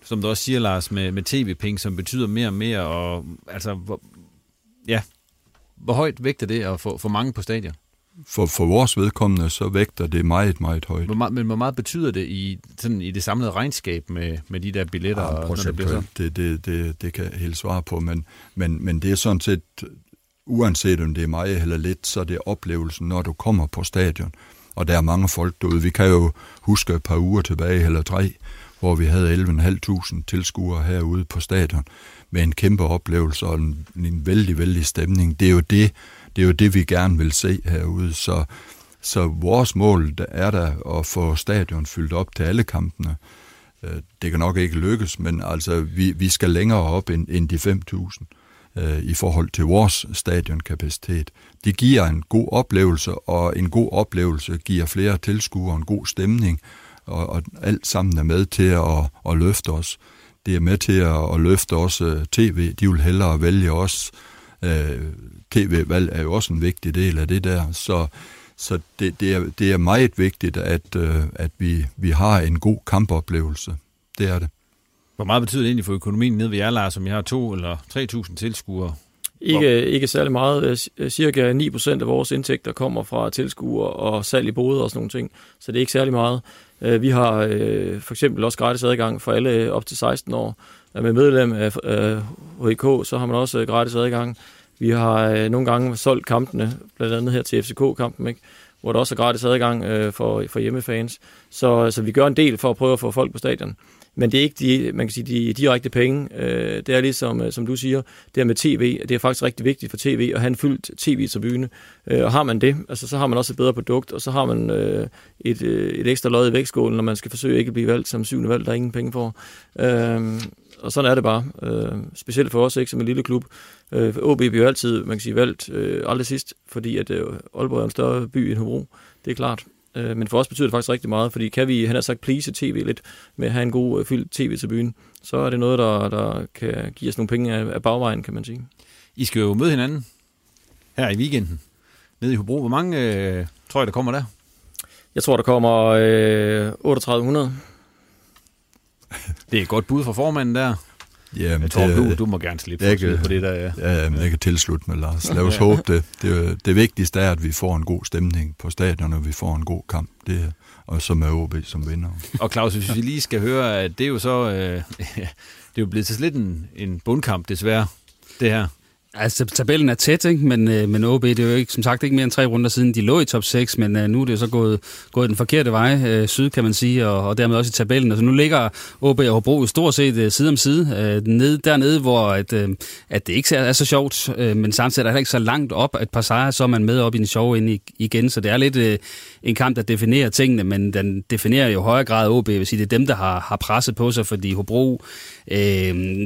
som du også siger, Lars, med, med tv-penge, som betyder mere og mere, og altså, hvor, ja, hvor højt vægter det at få, få mange på stadion? For, for vores vedkommende, så vægter det meget, meget højt. Hvor meget, men hvor meget betyder det i, sådan, i det samlede regnskab med, med de der billetter? Ja, og, det, bliver det, det, det, det kan jeg helt svare på, men, men, men det er sådan set, uanset om det er meget eller lidt, så er det oplevelsen, når du kommer på stadion. Og der er mange folk derude. Vi kan jo huske et par uger tilbage, eller tre, hvor vi havde 11.500 tilskuere herude på stadion, med en kæmpe oplevelse og en, en vældig, vældig stemning. Det er jo det, det er jo det, vi gerne vil se herude. Så, så vores mål der er der at få stadion fyldt op til alle kampene. Øh, det kan nok ikke lykkes, men altså, vi, vi skal længere op end, end de 5.000 øh, i forhold til vores stadionkapacitet. Det giver en god oplevelse, og en god oplevelse giver flere tilskuere en god stemning, og, og alt sammen er med til at, at løfte os. Det er med til at, at løfte os uh, tv. De vil hellere vælge os. Uh, tv-valg er jo også en vigtig del af det der. Så, så det, det, er, det er meget vigtigt, at, uh, at vi, vi har en god kampoplevelse. Det er det. Hvor meget betyder det egentlig for økonomien nede ved jer, som jeg har to eller 3.000 tilskuere? Ikke, ikke særlig meget. Cirka 9% af vores indtægter kommer fra tilskuere og salg i boder og sådan nogle ting. Så det er ikke særlig meget. Øh, vi har øh, for eksempel også gratis adgang for alle op til 16 år. Med medlem af øh, HIK, så har man også øh, gratis adgang. Vi har øh, nogle gange solgt kampene, blandt andet her til FCK-kampen, ikke? hvor der også er gratis adgang for, for hjemmefans. Så, så vi gør en del for at prøve at få folk på stadion. Men det er ikke de, man kan sige, de direkte penge. Øh, det er ligesom, øh, som du siger, det er med tv. Det er faktisk rigtig vigtigt for tv at have en fyldt tv-tribune. Øh, og har man det, altså, så har man også et bedre produkt, og så har man øh, et, øh, et ekstra lod i vægtskålen, når man skal forsøge ikke at blive valgt som syvende valg, der er ingen penge for. Øh, og sådan er det bare. Øh, specielt for os, ikke som en lille klub. Øh, OB bliver jo altid, man kan sige, valgt øh, aldrig sidst, fordi at øh, Aalborg er en større by end Hobro. Det er klart. Øh, men for os betyder det faktisk rigtig meget, fordi kan vi, han har sagt, please tv lidt med at have en god øh, fyldt tv til byen, så er det noget, der, der kan give os nogle penge af, af bagvejen, kan man sige. I skal jo møde hinanden her i weekenden nede i Hobro. Hvor mange øh, tror jeg, der kommer der? Jeg tror, der kommer øh, 3800. Det er et godt bud fra formanden der. Jamen, jeg tror, det, du, du må gerne slippe jeg kan, på det der. Ja, ja men jeg kan tilslutte med Lars. Lad os ja. håbe det. det. Det vigtigste er, at vi får en god stemning på stadion, og vi får en god kamp. Det, og så med OB som vinder. Og Claus, hvis vi lige skal høre, at det er jo så... Øh, det er jo blevet til lidt en, en bundkamp, desværre, det her. Altså, tabellen er tæt, ikke? Men, øh, men OB, det er jo ikke, som sagt ikke mere end tre runder siden, de lå i top 6, men øh, nu er det jo så gået, gået den forkerte vej øh, syd, kan man sige, og, og dermed også i tabellen. Altså, nu ligger OB og Hobro stort set øh, side om side, øh, ned, dernede, hvor at, øh, at det ikke er så sjovt, øh, men samtidig er det ikke så langt op, at par sejre, så er man med op i en sjov ind igen, så det er lidt øh, en kamp, der definerer tingene, men den definerer jo i højere grad OB, vil sige, det er dem, der har, har presset på sig, fordi Hobro, øh,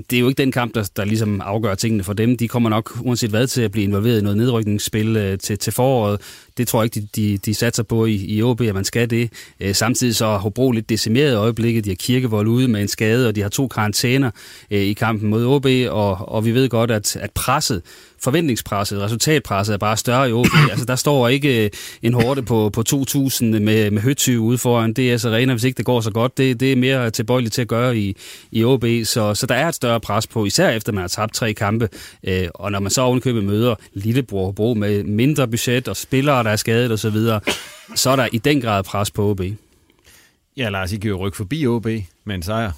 det er jo ikke den kamp, der, der ligesom afgør tingene for dem. De kommer nok, uanset hvad, til at blive involveret i noget nedrykningsspil øh, til, til foråret. Det tror jeg ikke, de, de, de satser på i, i OB, at man skal det. Øh, samtidig så har Hobro lidt decimeret i øjeblikket. De har kirkevold ude med en skade, og de har to karantæner øh, i kampen mod OB, og, og vi ved godt, at, at presset forventningspresset, resultatpresset er bare større i OB. altså, der står ikke øh, en hårde på, på 2.000 med, med høtyve ude foran DS Arena, hvis ikke det går så godt. Det, det er mere tilbøjeligt til at gøre i, i OB, så, så der er et større pres på, især efter man har tabt tre kampe. Øh, og når man så ovenikøbet møder Lillebror Hobro med mindre budget og spillere, der er skadet osv., så, videre, så er der i den grad pres på OB. Ja, Lars, I kan jo rykke forbi OB med en sejr.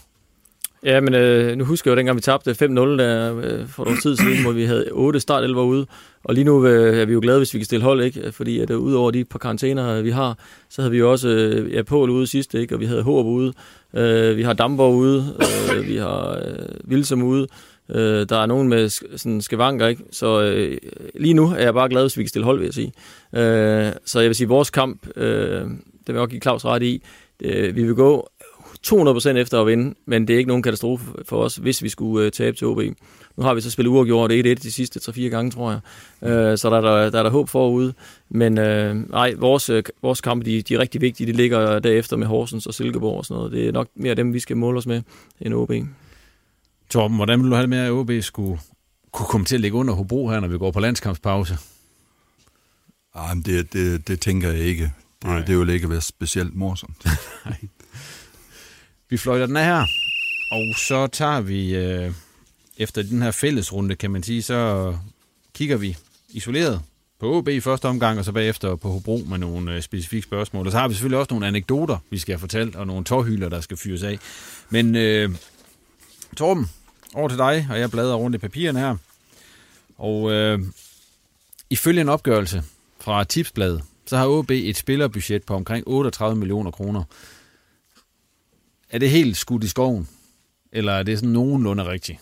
Ja, men øh, nu husker jeg jo, dengang vi tabte 5-0 der, øh, for nogle tid siden, hvor vi havde 8 startelver ude. Og lige nu øh, er vi jo glade, hvis vi kan stille hold, ikke? Fordi at, øh, udover de par karantæner, øh, vi har, så havde vi jo også øh, ja, Pål ude sidste, ikke? Og vi havde Håb ude. Øh, vi har Damborg ude. Øh, vi har øh, Vilsom ude. Øh, der er nogen med sådan skavanker, ikke? Så øh, lige nu er jeg bare glad, hvis vi kan stille hold, vil jeg sige. Øh, så jeg vil sige, vores kamp, øh, det vil jeg også give Claus ret i, øh, vi vil gå 200% efter at vinde, men det er ikke nogen katastrofe for os, hvis vi skulle øh, tabe til OB. Nu har vi så spillet uafgjort 1-1 de sidste 3-4 gange, tror jeg. Øh, så der, der, der er der håb forude. Men øh, nej, vores, øh, vores kampe, de, de er rigtig vigtige. De ligger derefter med Horsens og Silkeborg og sådan noget. Det er nok mere dem, vi skal måle os med, end OB. Torben, hvordan vil du have det med, at OB skulle kunne komme til at ligge under Hobro her, når vi går på landskampspause? Ej, det, det, det tænker jeg ikke. Det, det vil ikke være specielt morsomt. Nej. Vi fløjter den af her, og så tager vi, øh, efter den her fællesrunde, kan man sige, så kigger vi isoleret på OB i første omgang, og så bagefter på Hobro med nogle øh, specifikke spørgsmål. Og så har vi selvfølgelig også nogle anekdoter, vi skal have fortalt, og nogle tårhylder, der skal fyres af. Men øh, Torben, over til dig, og jeg bladrer rundt i papirerne her. Og øh, ifølge en opgørelse fra Tipsbladet, så har OB et spillerbudget på omkring 38 millioner kroner. Er det helt skudt i skoven? Eller er det sådan nogenlunde rigtigt?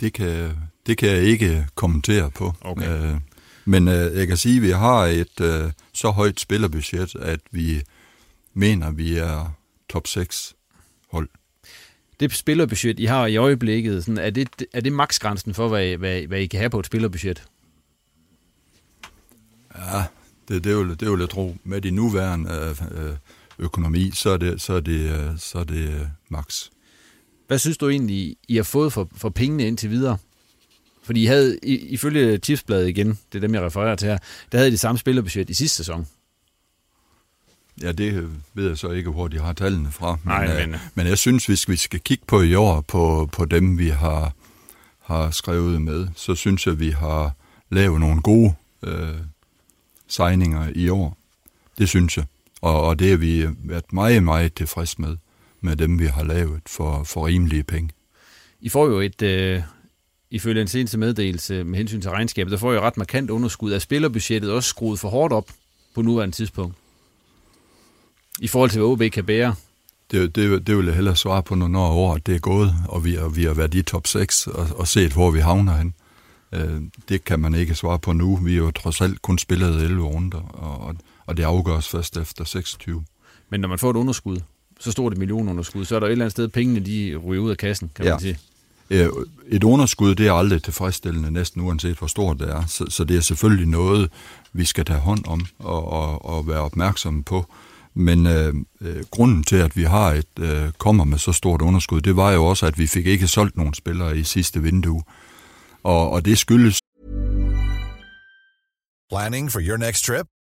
Det kan, det kan jeg ikke kommentere på. Okay. Øh, men øh, jeg kan sige, at vi har et øh, så højt spillerbudget, at vi mener, at vi er top 6 hold. Det spillerbudget, I har i øjeblikket, sådan, er, det, er det maksgrænsen for, hvad, hvad, hvad I kan have på et spillerbudget? Ja, det, det, vil, det vil jeg tro. Med de nuværende øh, økonomi, så er det, så er det, så er det øh, max. Hvad synes du egentlig, I har fået for, for pengene indtil videre? Fordi I havde, ifølge Tipsbladet igen, det er dem, jeg refererer til her, der havde de samme spillerbudget i sidste sæson. Ja, det ved jeg så ikke, hvor de har tallene fra. Men, Nej, men... Øh, men jeg synes, hvis vi skal kigge på i år, på, på dem, vi har, har skrevet med, så synes jeg, vi har lavet nogle gode øh, signinger i år. Det synes jeg. Og, og det har vi været meget, meget tilfreds med, med dem, vi har lavet for, for rimelige penge. I får jo et, øh, ifølge en seneste meddelelse med hensyn til regnskabet, der får jo ret markant underskud. Er spillerbudgettet også skruet for hårdt op på nuværende tidspunkt? I forhold til, hvad OB kan bære? Det, det, det vil jeg hellere svare på, når året det er gået, og vi, og vi har været i top 6 og, og set, hvor vi havner hen. Øh, det kan man ikke svare på nu. Vi har jo trods alt kun spillet 11 runder, og, og det afgøres først efter 26. Men når man får et underskud, så stort et millionunderskud, så er der et eller andet sted, pengene de ryger ud af kassen, kan ja. man sige. Et underskud, det er aldrig tilfredsstillende, næsten uanset hvor stort det er. Så, så det er selvfølgelig noget, vi skal tage hånd om og, og, og være opmærksomme på. Men øh, øh, grunden til, at vi har et øh, kommer med så stort underskud, det var jo også, at vi fik ikke solgt nogen spillere i sidste vindue. Og, og det skyldes... Planning for your next trip?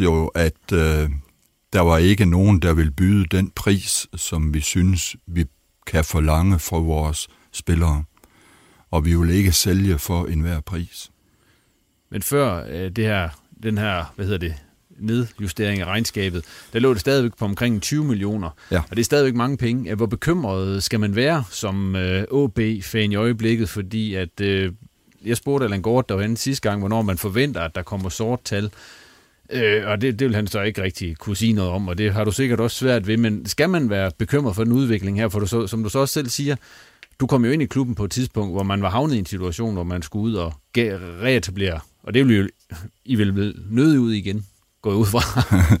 Jo, at øh, der var ikke nogen, der vil byde den pris, som vi synes, vi kan forlange for vores spillere. Og vi vil ikke sælge for enhver pris. Men før øh, det her, den her, hvad hedder det, nedjustering af regnskabet, der lå det stadigvæk på omkring 20 millioner. Ja. Og det er stadigvæk mange penge. Hvor bekymret skal man være som øh, OB-fan i øjeblikket, fordi at, øh, jeg spurgte Allan Gård derhen sidste gang, hvornår man forventer, at der kommer sort tal. Øh, og det, det vil han så ikke rigtig kunne sige noget om, og det har du sikkert også svært ved, men skal man være bekymret for den udvikling her, for du så, som du så også selv siger, du kom jo ind i klubben på et tidspunkt, hvor man var havnet i en situation, hvor man skulle ud og reetablere, og det ville I vil nødt ud igen, gå ud fra.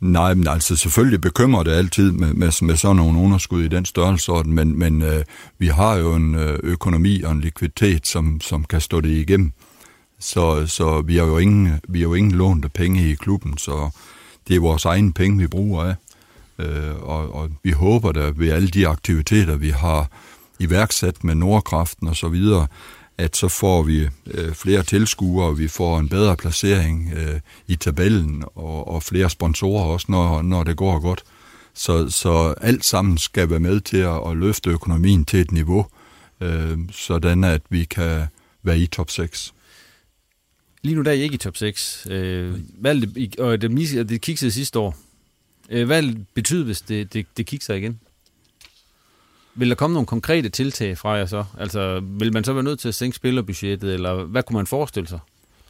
Nej, men altså selvfølgelig bekymrer det altid med, med, med sådan nogle underskud i den størrelsesorden, men, men øh, vi har jo en øh, økonomi og en likviditet, som, som kan stå det igennem. Så, så vi har jo ingen, vi har jo ingen lånte penge i klubben, så det er vores egne penge, vi bruger af. Øh, og, og vi håber da ved alle de aktiviteter, vi har iværksat med Nordkraften og så videre, at så får vi øh, flere tilskuere, vi får en bedre placering øh, i tabellen og, og flere sponsorer også, når, når det går godt. Så, så alt sammen skal være med til at, at løfte økonomien til et niveau, øh, sådan at vi kan være i top 6. Lige nu der er I ikke i top 6. Øh, hvad det, og det, det kiksede sidste år. Øh, hvad betyder hvis det, det, det kikser igen? Vil der komme nogle konkrete tiltag fra jer så? Altså, vil man så være nødt til at sænke spillerbudgettet, eller hvad kunne man forestille sig?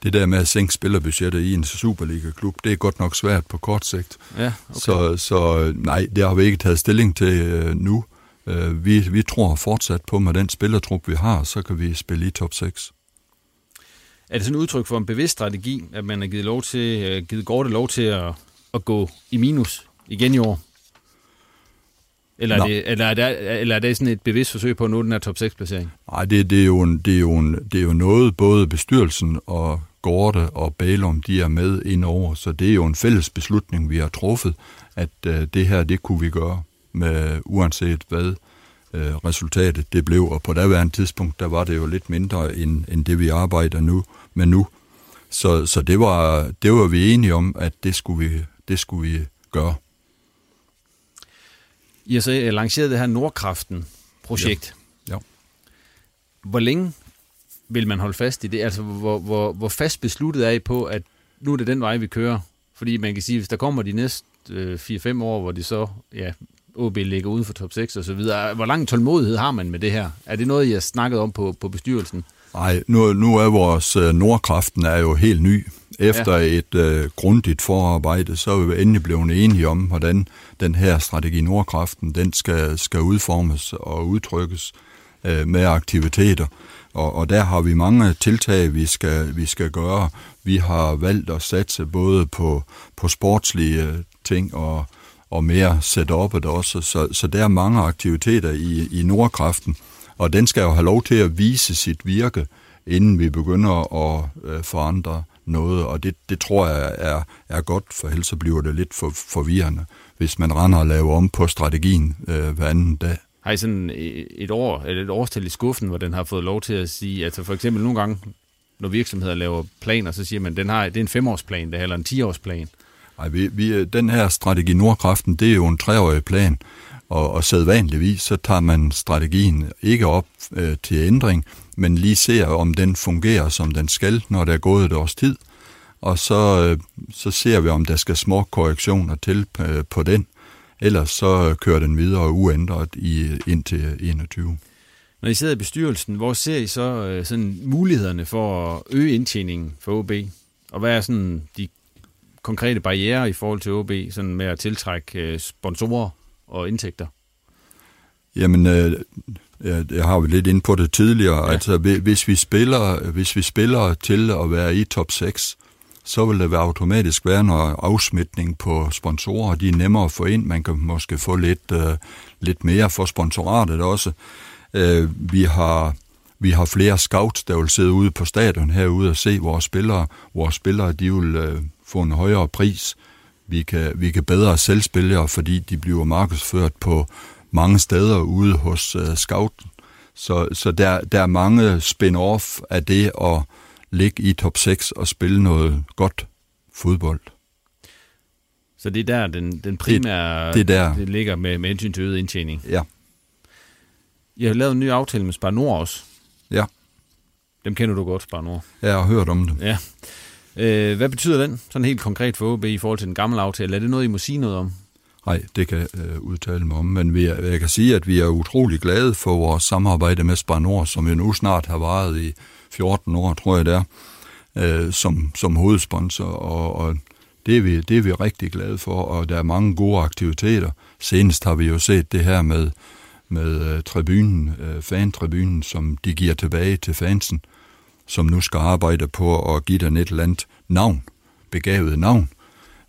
Det der med at sænke spillerbudgettet i en Superliga-klub, det er godt nok svært på kort sigt. Ja, okay. så, så nej, det har vi ikke taget stilling til øh, nu. Øh, vi, vi tror fortsat på, med den spillertrup, vi har, så kan vi spille i top 6. Er det sådan et udtryk for en bevidst strategi, at man har givet, lov til, øh, givet Gorte lov til at, at gå i minus igen i år? Eller er, det, eller, er det, eller er det sådan et bevidst forsøg på at nå den her top 6-placering? Nej, det, det, er jo en, det, er jo en, det er jo noget, både bestyrelsen og Gorte og Balum, de er med ind over, så det er jo en fælles beslutning, vi har truffet, at uh, det her, det kunne vi gøre, med uanset hvad uh, resultatet det blev, og på daværende tidspunkt, der var det jo lidt mindre end, end det, vi arbejder nu med nu. Så, så det, var, det var vi enige om, at det skulle vi, det skulle vi gøre. I har så øh, lanceret det her Nordkraften-projekt. Ja. ja. Hvor længe vil man holde fast i det? Altså, hvor, hvor, hvor fast besluttet er I på, at nu er det den vej, vi kører? Fordi man kan sige, hvis der kommer de næste øh, 4-5 år, hvor de så, ja, OB ligger ude for top 6 og så videre. Hvor lang tålmodighed har man med det her? Er det noget, I har snakket om på, på bestyrelsen? Nej, nu, nu er vores øh, Nordkraften er jo helt ny. Efter ja. et øh, grundigt forarbejde, så er vi endelig blevet enige om, hvordan den her strategi Nordkraften, den skal, skal udformes og udtrykkes øh, med aktiviteter. Og, og der har vi mange tiltag, vi skal, vi skal gøre. Vi har valgt at satse både på, på sportslige ting og, og mere setup'et også. Så, så der er mange aktiviteter i, i Nordkraften, og den skal jo have lov til at vise sit virke, inden vi begynder at øh, forandre noget, og det, det tror jeg er, er godt, for ellers så bliver det lidt for, forvirrende, hvis man render og laver om på strategien øh, hver anden dag. Har I sådan et år, eller et årstal i skuffen, hvor den har fået lov til at sige, altså for eksempel nogle gange, når virksomheder laver planer, så siger man, den har, det er en femårsplan, det er, eller en tiårsplan. Nej, vi, vi, øh, den her strategi Nordkraften, det er jo en treårig plan, og, og sædvanligvis så tager man strategien ikke op øh, til ændring, men lige ser, om den fungerer, som den skal, når der er gået et års tid. Og så, øh, så ser vi, om der skal små korrektioner til øh, på den. Ellers så øh, kører den videre uændret i, øh, indtil 21. Når I sidder i bestyrelsen, hvor ser I så øh, sådan mulighederne for at øge indtjeningen for OB? Og hvad er sådan de konkrete barriere i forhold til OB, sådan med at tiltrække øh, sponsorer og indtægter? Jamen, øh, jeg har jo lidt ind på det tidligere. Ja. Altså, hvis vi, spiller, hvis vi spiller til at være i top 6, så vil der være automatisk være noget afsmitning på sponsorer. De er nemmere at få ind. Man kan måske få lidt, uh, lidt mere for sponsoratet også. Uh, vi har vi har flere scouts, der vil sidde ude på stadion herude og se vores spillere. Vores spillere, de vil uh, få en højere pris. Vi kan, vi kan bedre spille, fordi de bliver markedsført på mange steder ude hos uh, scouten. Så, så der, der er mange spin-off af det at ligge i top 6 og spille noget godt fodbold. Så det er der, den, den primære det, det, der. det ligger med, med hensyn til øget indtjening? Ja. I har lavet en ny aftale med Spar Nord også? Ja. Dem kender du godt, Spar Nord? Ja, jeg har hørt om dem. Ja. Øh, hvad betyder den sådan helt konkret for OB i forhold til den gamle aftale? Er det noget, I må sige noget om? Nej, det kan jeg øh, udtale mig om, men vi er, jeg kan sige, at vi er utrolig glade for vores samarbejde med Spar Nord, som jo nu snart har varet i 14 år, tror jeg det er, øh, som, som hovedsponsor, og, og det, er vi, det er vi rigtig glade for, og der er mange gode aktiviteter. Senest har vi jo set det her med, med øh, tribunen, øh, fan-tribunen, som de giver tilbage til fansen, som nu skal arbejde på at give den et eller andet navn, begavet navn.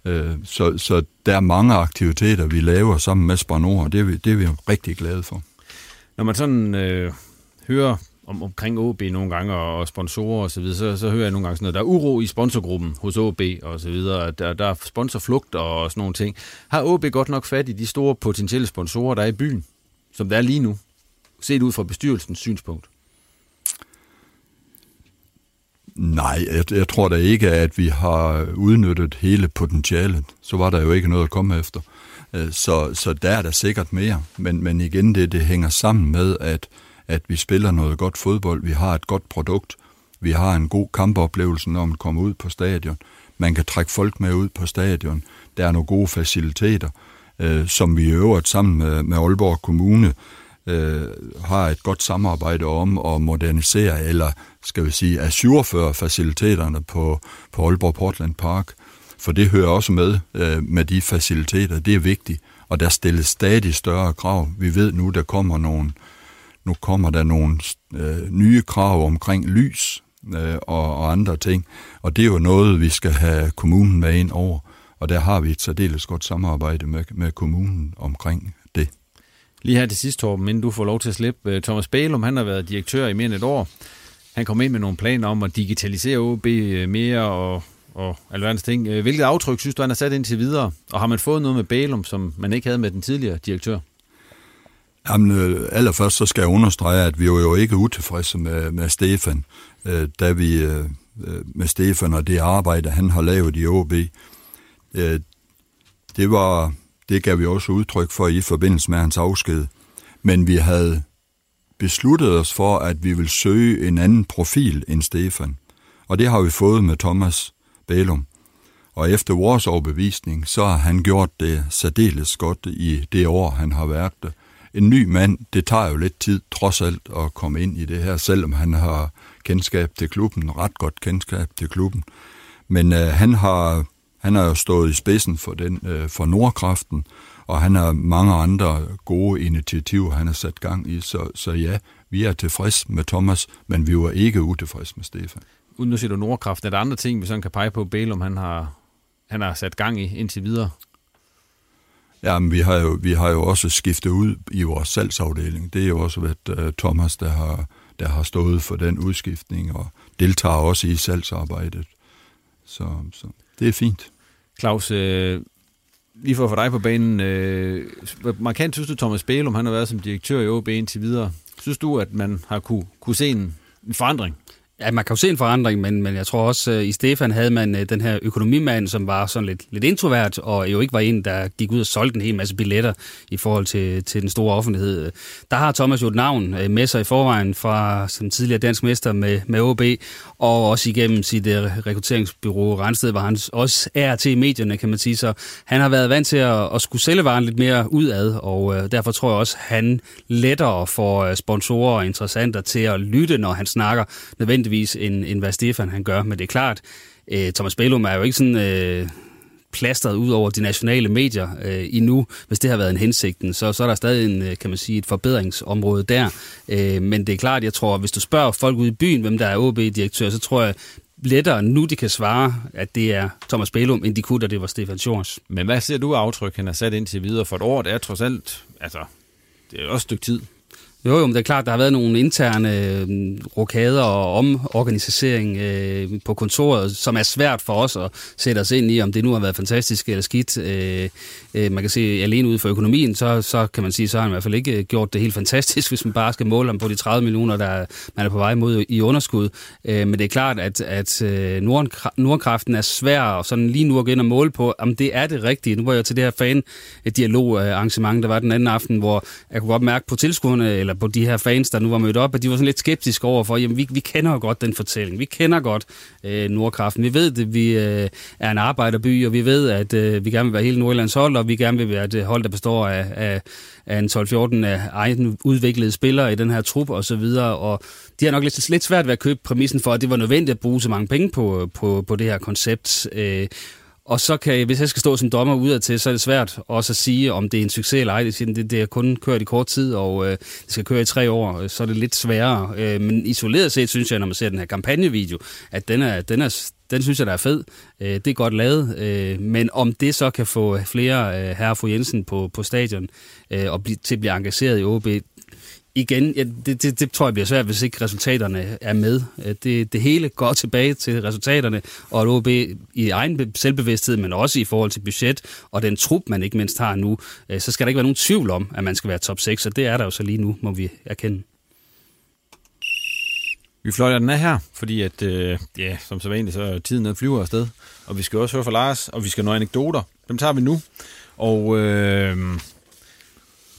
Øh, så, så der er mange aktiviteter, vi laver sammen med Spanor, og det er vi, det er vi rigtig glade for. Når man sådan øh, hører om, omkring OB nogle gange, og sponsorer og så videre, så, så hører jeg nogle gange sådan noget, der er uro i sponsorgruppen hos OB og så videre, der, der er sponsorflugt og sådan nogle ting. Har OB godt nok fat i de store potentielle sponsorer, der er i byen, som der er lige nu, set ud fra bestyrelsens synspunkt? Nej, jeg, jeg tror da ikke, at vi har udnyttet hele potentialet. Så var der jo ikke noget at komme efter. Øh, så, så der er der sikkert mere. Men, men igen, det, det hænger sammen med, at, at vi spiller noget godt fodbold. Vi har et godt produkt. Vi har en god kampoplevelse, når man kommer ud på stadion. Man kan trække folk med ud på stadion. Der er nogle gode faciliteter, øh, som vi i øvrigt sammen med, med Aalborg Kommune øh, Øh, har et godt samarbejde om at modernisere, eller skal vi sige, at faciliteterne på, på Aalborg Portland Park. For det hører også med øh, med de faciliteter. Det er vigtigt, og der stilles stadig større krav. Vi ved nu, der kommer nogle, nu kommer der nogle øh, nye krav omkring lys øh, og, og andre ting, og det er jo noget, vi skal have kommunen med ind over, og der har vi et særdeles godt samarbejde med, med kommunen omkring. Lige her til sidst, Torben, inden du får lov til at slippe. Øh, Thomas Bælum, han har været direktør i mere end et år. Han kom ind med nogle planer om at digitalisere OB øh, mere og, og alverdens ting. Øh, hvilket aftryk synes du, han har sat indtil videre? Og har man fået noget med Bælum, som man ikke havde med den tidligere direktør? Jamen, allerførst så skal jeg understrege, at vi var jo ikke utilfredse med, med Stefan, da vi med Stefan og det arbejde, han har lavet i OB. Det var det gav vi også udtryk for i forbindelse med hans afsked. Men vi havde besluttet os for, at vi vil søge en anden profil end Stefan. Og det har vi fået med Thomas Bælum. Og efter vores overbevisning, så har han gjort det særdeles godt i det år, han har været det. En ny mand, det tager jo lidt tid, trods alt, at komme ind i det her, selvom han har kendskab til klubben, ret godt kendskab til klubben. Men øh, han har han har jo stået i spidsen for, den, øh, for Nordkraften, og han har mange andre gode initiativer, han har sat gang i. Så, så ja, vi er tilfreds med Thomas, men vi var ikke utilfreds med Stefan. Uden nu siger du Nordkraft, er der andre ting, vi sådan kan pege på, Bælum han har, han har sat gang i indtil videre? Jamen, vi har, jo, vi har jo også skiftet ud i vores salgsafdeling. Det er jo også været uh, Thomas, der har, der har stået for den udskiftning, og deltager også i salgsarbejdet. Så, så det er fint. Claus, øh, lige for at få dig på banen, øh, markant synes du, Thomas Bælum, han har været som direktør i OB indtil videre. Synes du, at man har kunne, kunne se en, en forandring? Ja, man kan jo se en forandring, men, men jeg tror også, øh, i Stefan havde man øh, den her økonomimand, som var sådan lidt, lidt introvert, og jo ikke var en, der gik ud og solgte en hel masse billetter i forhold til, til den store offentlighed. Der har Thomas jo et navn øh, med sig i forvejen fra som tidligere dansk mester med, med OB, og også igennem sit rekrutteringsbyrå Rensted, hvor han også er til i medierne, kan man sige. Så han har været vant til at, at skulle sælge varen lidt mere udad, og derfor tror jeg også, han lettere får sponsorer og interessenter til at lytte, når han snakker nødvendigt nødvendigvis, end, end hvad Stefan han gør. Men det er klart, øh, Thomas Bellum er jo ikke sådan... Øh, plastret ud over de nationale medier øh, endnu, hvis det har været en hensigten, så, så er der stadig en, øh, kan man sige, et forbedringsområde der. Øh, men det er klart, jeg tror, hvis du spørger folk ude i byen, hvem der er OB-direktør, så tror jeg lettere nu, de kan svare, at det er Thomas Bælum, end de kunne, da det var Stefan Sjors. Men hvad ser du aftryk, han har sat indtil videre for et år? Det er trods alt, altså, det er også et stykke tid. Jo, jo, men det er klart, der har været nogle interne øh, rokader og omorganisering øh, på kontoret, som er svært for os at sætte os ind i, om det nu har været fantastisk eller skidt. Øh, øh, man kan se, alene ud for økonomien, så, så kan man sige, så har han i hvert fald ikke øh, gjort det helt fantastisk, hvis man bare skal måle ham på de 30 millioner, der man er på vej mod i underskud. Øh, men det er klart, at, at øh, Nordkraften er svær og sådan lige nu at gå ind og måle på, om det er det rigtige. Nu var jeg til det her fan-dialog-arrangement, der var den anden aften, hvor jeg kunne godt mærke på tilskuerne, eller på de her fans, der nu var mødt op, at de var sådan lidt skeptiske over for, jamen vi, vi kender jo godt den fortælling, vi kender godt øh, Nordkraften, vi ved det, vi øh, er en arbejderby, og vi ved, at øh, vi gerne vil være hele Nordjyllands hold, og vi gerne vil være et hold, der består af, af, af en 12-14 af øh, egen udviklede spillere i den her trup og så videre, og de har nok lidt, lidt svært ved at købe præmissen for, at det var nødvendigt at bruge så mange penge på, på, på det her koncept. Øh, og så kan, hvis jeg skal stå som dommer udad til, så er det svært også at sige, om det er en succes eller ej. Det, det, det er kun kørt i kort tid, og øh, det skal køre i tre år, øh, så er det lidt sværere. Øh, men isoleret set synes jeg, når man ser den her kampagnevideo, at den er, den er, den synes jeg, der er fed. Øh, det er godt lavet, øh, men om det så kan få flere øh, herre fru Jensen på, på stadion øh, og blive, til at blive engageret i OB, igen, ja, det, det, det tror jeg bliver svært, hvis ikke resultaterne er med. Det, det hele går tilbage til resultaterne, og at OB i egen selvbevidsthed, men også i forhold til budget, og den trup, man ikke mindst har nu, så skal der ikke være nogen tvivl om, at man skal være top 6, og det er der jo så lige nu, må vi erkende. Vi fløjter den af her, fordi at, øh, ja, som så vanligt, så er tiden den flyver afsted. Og vi skal også høre fra Lars, og vi skal nå anekdoter. Dem tager vi nu. Og øh,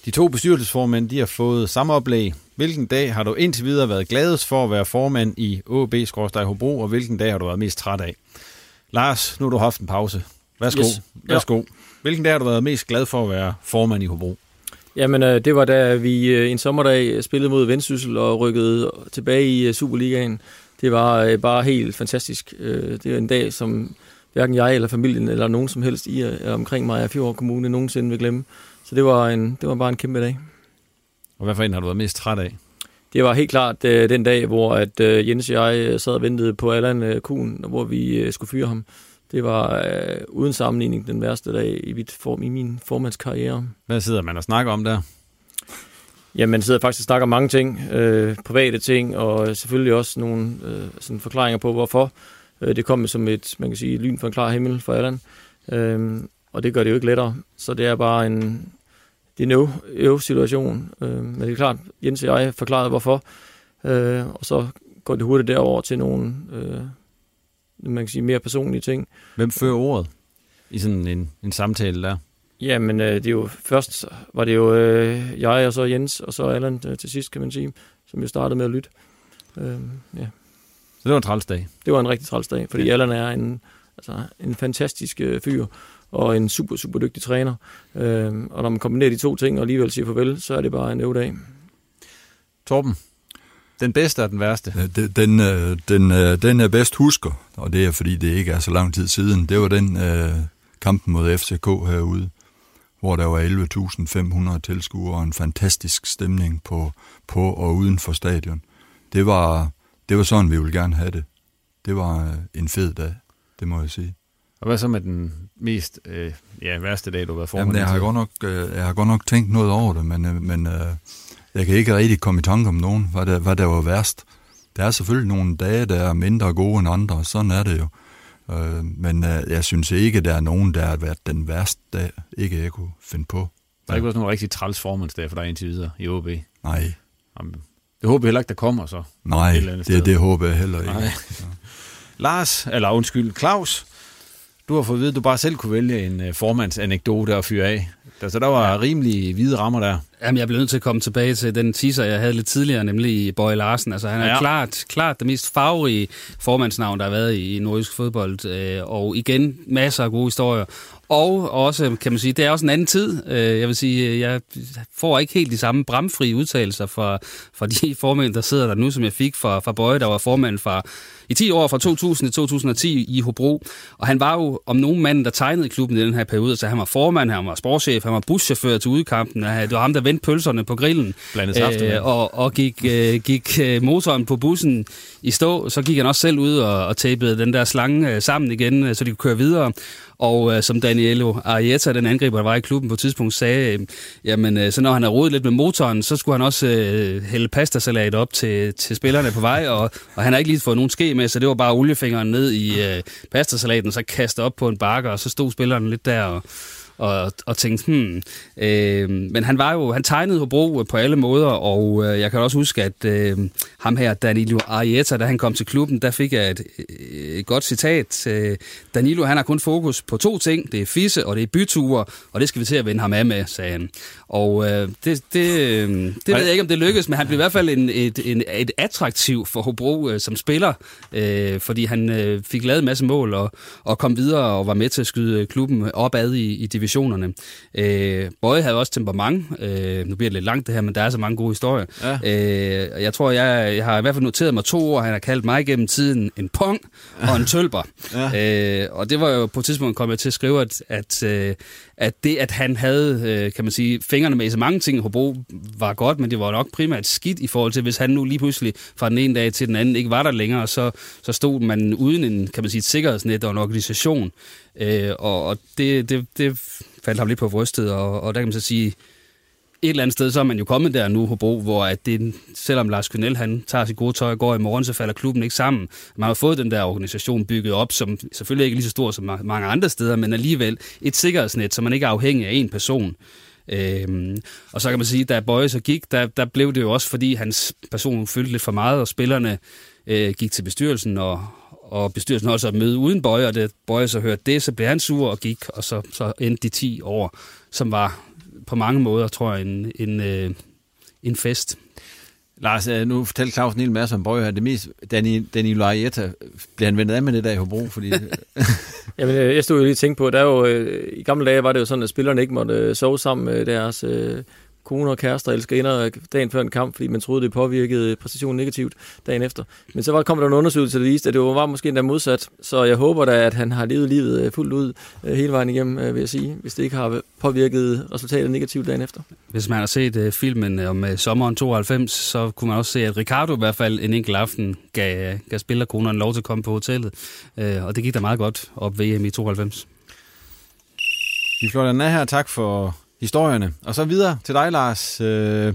de to bestyrelsesformænd, de har fået samme oplæg. Hvilken dag har du indtil videre været gladest for at være formand i AB Hobro, og hvilken dag har du været mest træt af? Lars, nu har du haft en pause. Værsgo. Yes. Værsgo. Ja. Hvilken dag har du været mest glad for at være formand i Hobro? Jamen, øh, det var da vi øh, en sommerdag spillede mod Vendsyssel og rykkede tilbage i øh, Superligaen. Det var bare helt fantastisk. Det er en dag, som hverken jeg eller familien eller nogen som helst i omkring mig af Fjord Kommune nogensinde vil glemme. Så det var, en, det var bare en kæmpe dag. Og hvad for en har du været mest træt af? Det var helt klart uh, den dag, hvor at uh, Jens og jeg sad og ventede på Allan uh, Kuhn, hvor vi uh, skulle fyre ham. Det var uh, uden sammenligning den værste dag i, mit form, i min formandskarriere. Hvad sidder man og snakker om der? Ja, man sidder faktisk og snakker om mange ting. Uh, private ting, og selvfølgelig også nogle uh, sådan forklaringer på, hvorfor. Uh, det kom som et, man kan sige, lyn for en klar himmel for Allan. Uh, og det gør det jo ikke lettere. Så det er bare en, det er en øv-situation. Øh, men det er klart, Jens og jeg forklarede hvorfor, øh, og så går det hurtigt derover til nogle øh, man kan sige, mere personlige ting. Hvem fører ordet i sådan en, en samtale der? Jamen, øh, det er jo, først var det jo øh, jeg, og så Jens, og så Allan øh, til sidst, kan man sige, som jo startede med at lytte. Øh, ja. Så det var en træls dag? Det var en rigtig træls dag, fordi ja. Allan er en, altså, en fantastisk øh, fyr, og en super, super dygtig træner. Øh, og når man kombinerer de to ting og alligevel siger farvel, så er det bare en øvedag. Torben, den bedste og den værste? Den, den, øh, den, øh, den er bedst husker, og det er fordi, det ikke er så lang tid siden. Det var den uh, kampen mod FCK herude, hvor der var 11.500 tilskuere og en fantastisk stemning på, på og uden for stadion. Det var, det var sådan, vi ville gerne have det. Det var en fed dag, det må jeg sige. Og hvad så med den mest øh, ja, værste dag, du har været formand? Jamen, jeg har, godt nok, øh, jeg har godt nok tænkt noget over det, men, øh, men øh, jeg kan ikke rigtig komme i tanke om nogen, hvad der, hvad der var værst. Der er selvfølgelig nogle dage, der er mindre gode end andre, sådan er det jo. Øh, men øh, jeg synes ikke, der er nogen, der har været den værste dag, ikke jeg kunne finde på. Der er ikke også nogen rigtig træls formandsdag for dig indtil videre i OB? Nej. Jamen, det håber jeg heller ikke, der kommer så. Nej, det, det håber jeg heller ikke. Nej. Lars, eller undskyld, Claus, du har fået at vide, at du bare selv kunne vælge en uh, formandsanekdote at fyre af. Så der var ja. rimelig hvide rammer der. Jamen, jeg blev nødt til at komme tilbage til den teaser, jeg havde lidt tidligere, nemlig Bøje Larsen. Altså, han er ja. klart, klart det mest farverige formandsnavn, der har været i, i nordisk fodbold. Øh, og igen, masser af gode historier. Og også, kan man sige, det er også en anden tid. Øh, jeg vil sige, jeg får ikke helt de samme bramfri udtalelser fra, fra de formænd, der sidder der nu, som jeg fik fra, fra Bøje, der var formand fra i 10 år fra 2000 til 2010 i Hobro. Og han var jo om nogen mand, der tegnede klubben i den her periode. Så han var formand, han var sportschef, han var buschauffør til udkampen. Det var ham, der vendte pølserne på grillen. Øh, og, og gik, øh, gik øh, motoren på bussen i stå. Så gik han også selv ud og, og tapede den der slange øh, sammen igen, øh, så de kunne køre videre. Og øh, som Danielo Arietta, den angriber, der var i klubben på et tidspunkt, sagde, øh, jamen øh, så når han har rodet lidt med motoren, så skulle han også øh, hælde pastasalat op til, til spillerne på vej, og, og han har ikke lige fået nogen ske med, så det var bare oliefingeren ned i øh, pastasalaten, så kastet op på en bakke, og så stod spilleren lidt der og og, og tænkte, hmm. Øh, men han var jo, han tegnede Hobro på alle måder, og øh, jeg kan også huske, at øh, ham her, Danilo Arietta, da han kom til klubben, der fik jeg et, et godt citat. Øh, Danilo, han har kun fokus på to ting. Det er fisse, og det er byture, og det skal vi til at vende ham af med, sagde han. Og øh, det, det, øh, det ved jeg ikke, om det lykkedes, men han blev i hvert fald en, et, en, et attraktiv for Hobro øh, som spiller, øh, fordi han øh, fik lavet en masse mål og, og kom videre og var med til at skyde klubben opad i, i divisionen divisionerne. Øh, Bøje havde også temperament. Øh, nu bliver det lidt langt det her, men der er så mange gode historier. Ja. Øh, jeg tror, jeg, jeg har i hvert fald noteret mig to ord. Han har kaldt mig gennem tiden en pong og en tølper. ja. øh, og det var jo på et tidspunkt kommet jeg til at skrive, at, at, øh, at det, at han havde, øh, kan man sige, fingrene med i så mange ting i Hobro, var godt, men det var nok primært skidt i forhold til, hvis han nu lige pludselig fra den ene dag til den anden ikke var der længere, så, så stod man uden en, kan man sige, et sikkerhedsnet og en organisation. Øh, og og det, det, det faldt ham lidt på brystet, og, og der kan man så sige, et eller andet sted, så er man jo kommet der nu, Hobro, hvor at det, selvom Lars Kønel, han tager sit gode tøj og går i morgen, så falder klubben ikke sammen. Man har fået den der organisation bygget op, som selvfølgelig ikke er lige så stor som mange andre steder, men alligevel et sikkerhedsnet, så man ikke er afhængig af en person. Øhm, og så kan man sige, da Bøje så gik, der, der blev det jo også, fordi hans person fyldte lidt for meget, og spillerne øh, gik til bestyrelsen, og, og bestyrelsen holdt sig møde uden Bøje, og det Bøje så hørte det, så blev han sur og gik, og så, så endte de 10 år, som var på mange måder, tror jeg, en, en, øh, en fest. Lars, øh, nu fortæller Claus en hel masse om Bøje her. Det mest, Danny, Danny Arietta, bliver han vendt af med det der i Hobro? Fordi... Jamen, øh, jeg stod jo lige og tænkte på, der er jo, i gamle dage var det jo sådan, at spillerne ikke måtte sove sammen med deres koner, kærester, elskerinder dagen før en kamp, fordi man troede, det påvirkede præstationen negativt dagen efter. Men så var, kom der en undersøgelse, der viste, at det var måske endda modsat. Så jeg håber da, at han har levet livet øh, fuldt ud øh, hele vejen igennem, øh, vil jeg sige, hvis det ikke har påvirket resultatet negativt dagen efter. Hvis man har set filmen om sommeren 92, så kunne man også se, at Ricardo i hvert fald en enkelt aften gav, gav spillerkonerne lov til at komme på hotellet. og det gik da meget godt op ved EM i 92. Vi flår den af her. Tak for historierne. Og så videre til dig, Lars. Øh,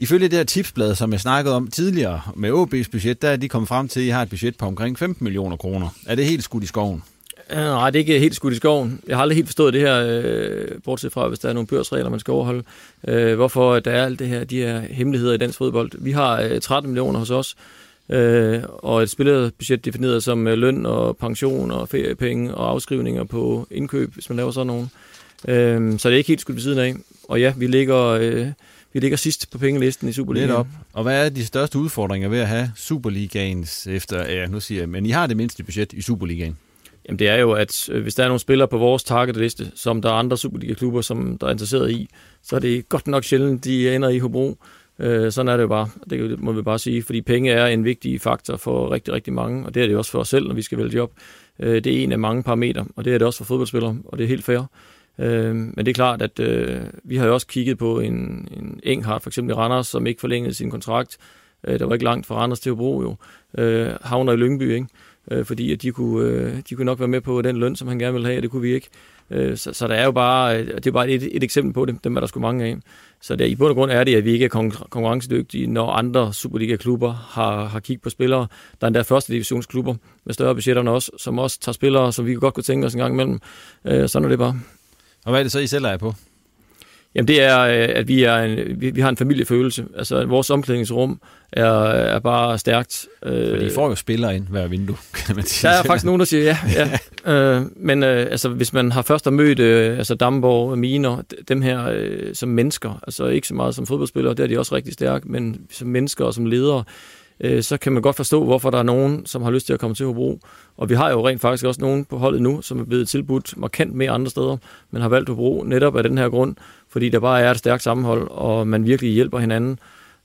ifølge det her tipsblad, som jeg snakkede om tidligere med OB's budget, der er de kommet frem til, at I har et budget på omkring 15 millioner kroner. Er det helt skudt i skoven? Øh, nej, det er ikke helt skudt i skoven. Jeg har aldrig helt forstået det her, øh, bortset fra, hvis der er nogle børsregler, man skal overholde. Øh, hvorfor der er alt det her, de her hemmeligheder i dansk fodbold. Vi har øh, 13 millioner hos os, øh, og et spillerbudget defineret som øh, løn og pension og feriepenge og afskrivninger på indkøb, hvis man laver sådan nogle. Øhm, så det er ikke helt skudt ved siden af. Og ja, vi ligger, øh, vi ligger sidst på pengelisten i Superligaen. op. Og hvad er de største udfordringer ved at have Superligaens efter, ja, nu siger jeg, men I har det mindste budget i Superligaen? Jamen det er jo, at øh, hvis der er nogle spillere på vores targetliste, som der er andre Superliga-klubber, som der er interesseret i, så er det godt nok sjældent, de ender i Hobro. Øh, sådan er det jo bare. Det må vi bare sige, fordi penge er en vigtig faktor for rigtig, rigtig mange, og det er det også for os selv, når vi skal vælge job. Øh, det er en af mange parametre, og det er det også for fodboldspillere, og det er helt fair. Øh, men det er klart, at øh, vi har jo også kigget på en, en Enghardt, for eksempel i Randers, som ikke forlængede sin kontrakt. Øh, der var ikke langt fra Randers til Hobro jo. Øh, havner i Lyngby, ikke? Øh, fordi at de, kunne, øh, de kunne nok være med på den løn, som han gerne ville have, og det kunne vi ikke. Øh, så, så der er jo bare, øh, det er bare et, et eksempel på det, dem er der sgu mange af. Så der, i bund og grund er det, at vi ikke er konkurrencedygtige, når andre Superliga-klubber har, har kigget på spillere. Der er endda første divisionsklubber med større budgetter også, som også tager spillere, som vi godt kunne tænke os en gang imellem. Øh, sådan er det bare. Og hvad er det så, I selv er på? Jamen det er, øh, at vi, er en, vi, vi har en familiefølelse. Altså vores omklædningsrum er, er bare stærkt. Fordi I får jo spillere ind hver vindue, kan man sige. Der er faktisk nogen, der siger ja. ja. øh, men øh, altså, hvis man har først mødt øh, altså Damborg og Miner, dem her øh, som mennesker, altså ikke så meget som fodboldspillere, der er de også rigtig stærke, men som mennesker og som ledere, øh, så kan man godt forstå, hvorfor der er nogen, som har lyst til at komme til Hobro. Og vi har jo rent faktisk også nogen på holdet nu, som er blevet tilbudt markant mere andre steder, men har valgt Hobro netop af den her grund, fordi der bare er et stærkt sammenhold, og man virkelig hjælper hinanden.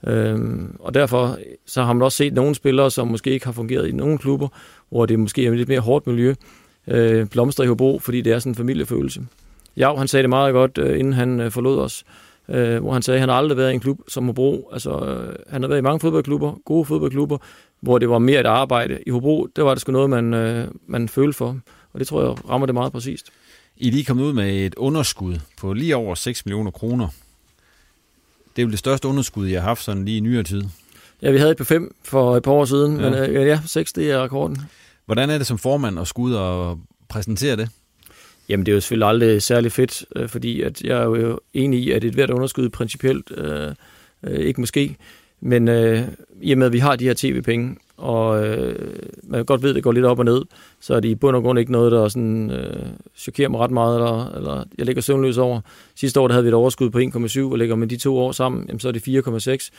Øhm, og derfor så har man også set nogle spillere, som måske ikke har fungeret i nogle klubber, hvor det måske er et lidt mere hårdt miljø, øh, blomstre i Hobro, fordi det er sådan en familiefølelse. Ja, han sagde det meget godt, øh, inden han øh, forlod os øh, hvor han sagde, at han har aldrig været i en klub som Hobro. Altså, øh, han har været i mange fodboldklubber, gode fodboldklubber, hvor det var mere et arbejde. I Hobro, det var det sgu noget, man, øh, man følte for, og det tror jeg rammer det meget præcist. I er lige kommet ud med et underskud på lige over 6 millioner kroner. Det er jo det største underskud, jeg har haft sådan lige i nyere tid. Ja, vi havde et på 5 for et par år siden, ja. men øh, ja, 6 det er rekorden. Hvordan er det som formand at skulle ud og præsentere det? Jamen, det er jo selvfølgelig aldrig særlig fedt, øh, fordi at jeg er jo enig i, at et hvert underskud principielt øh, øh, ikke måske. Men øh, i og med, at vi har de her tv-penge, og øh, man godt ved, at det går lidt op og ned, så er det i bund og grund ikke noget, der sådan, øh, chokerer mig ret meget, eller, eller jeg ligger søvnløs over. Sidste år der havde vi et overskud på 1,7, og ligger med de to år sammen, jamen, så er det 4,6.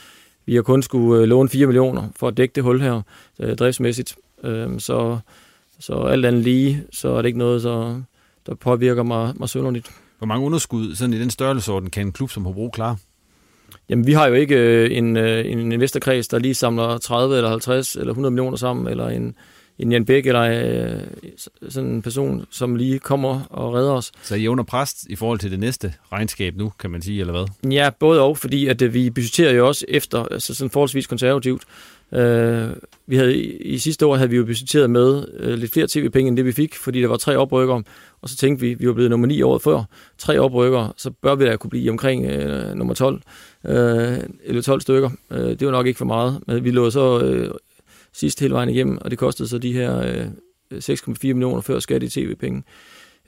Vi har kun skulle øh, låne 4 millioner for at dække det hul her, øh, driftsmæssigt. Øh, så, så alt andet lige, så er det ikke noget, så der påvirker mig, mig sønderligt. Hvor mange underskud sådan i den størrelsesorden kan en klub som Hobro klare? Jamen, vi har jo ikke øh, en, øh, en investorkreds, der lige samler 30 eller 50 eller 100 millioner sammen, eller en, en Jan Bæk eller øh, sådan en person, som lige kommer og redder os. Så I er under pres i forhold til det næste regnskab nu, kan man sige, eller hvad? Ja, både og, fordi at øh, vi budgeterer jo også efter, altså sådan forholdsvis konservativt. Øh, vi havde, i, sidste år havde vi jo budgetteret med øh, lidt flere tv-penge, end det vi fik, fordi der var tre oprykker, og så tænkte vi, vi var blevet nummer 9 året før, tre oprykker, så bør vi da kunne blive omkring øh, nummer 12, øh, eller 12 stykker. Øh, det var nok ikke for meget, men vi lå så øh, sidst hele vejen igennem, og det kostede så de her øh, 6,4 millioner før skat i tv-penge.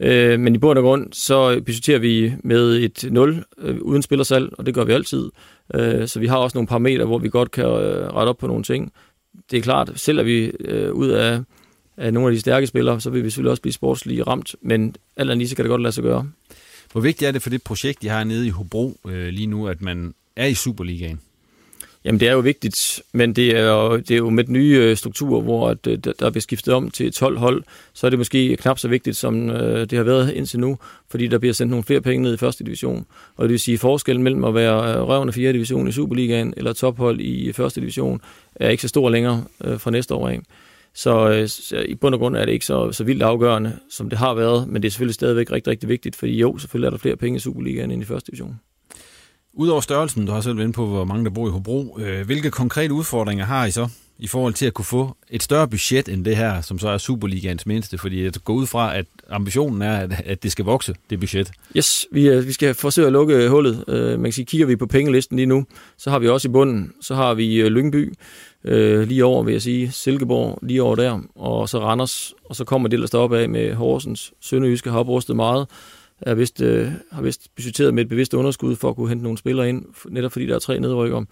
Øh, men i bund og grund, så budgeterer vi med et 0 øh, uden spillersal, og det gør vi altid. Øh, så vi har også nogle parametre, hvor vi godt kan øh, rette op på nogle ting. Det er klart, selv er vi øh, ud af, af nogle af de stærke spillere, så vil vi selvfølgelig også blive sportslige ramt, men alt andet lige, så kan det godt lade sig gøre. Hvor vigtigt er det for det projekt, de har nede i Hobro øh, lige nu, at man er i Superligaen? Jamen det er jo vigtigt, men det er jo, det er jo med den nye øh, struktur, hvor at, øh, der bliver skiftet om til 12 hold, så er det måske knap så vigtigt, som øh, det har været indtil nu, fordi der bliver sendt nogle flere penge ned i første division. Og det vil sige, at forskellen mellem at være røvende 4. division i Superligaen eller tophold i første division er ikke så stor længere fra næste år af. Så, så i bund og grund er det ikke så, så vildt afgørende, som det har været, men det er selvfølgelig stadigvæk rigtig, rigtig vigtigt, fordi jo, selvfølgelig er der flere penge i Superligaen end i første division. Udover størrelsen, du har selv været inde på, hvor mange der bor i Hobro, øh, hvilke konkrete udfordringer har I så i forhold til at kunne få et større budget end det her, som så er Superligaens mindste? Fordi jeg går ud fra, at ambitionen er, at, at det skal vokse, det budget. Yes, vi, øh, vi skal forsøge at lukke øh, hullet. Øh, man kan sige, kigger vi på pengelisten lige nu, så har vi også i bunden, så har vi øh, Lyngby, øh, lige over, vil jeg sige, Silkeborg, lige over der, og så Randers, og så kommer det ellers deroppe af med Horsens. Sønderjyske har oprustet meget, er vist, øh, har vist budgetteret med et bevidst underskud for at kunne hente nogle spillere ind, netop fordi der er tre nedrykker.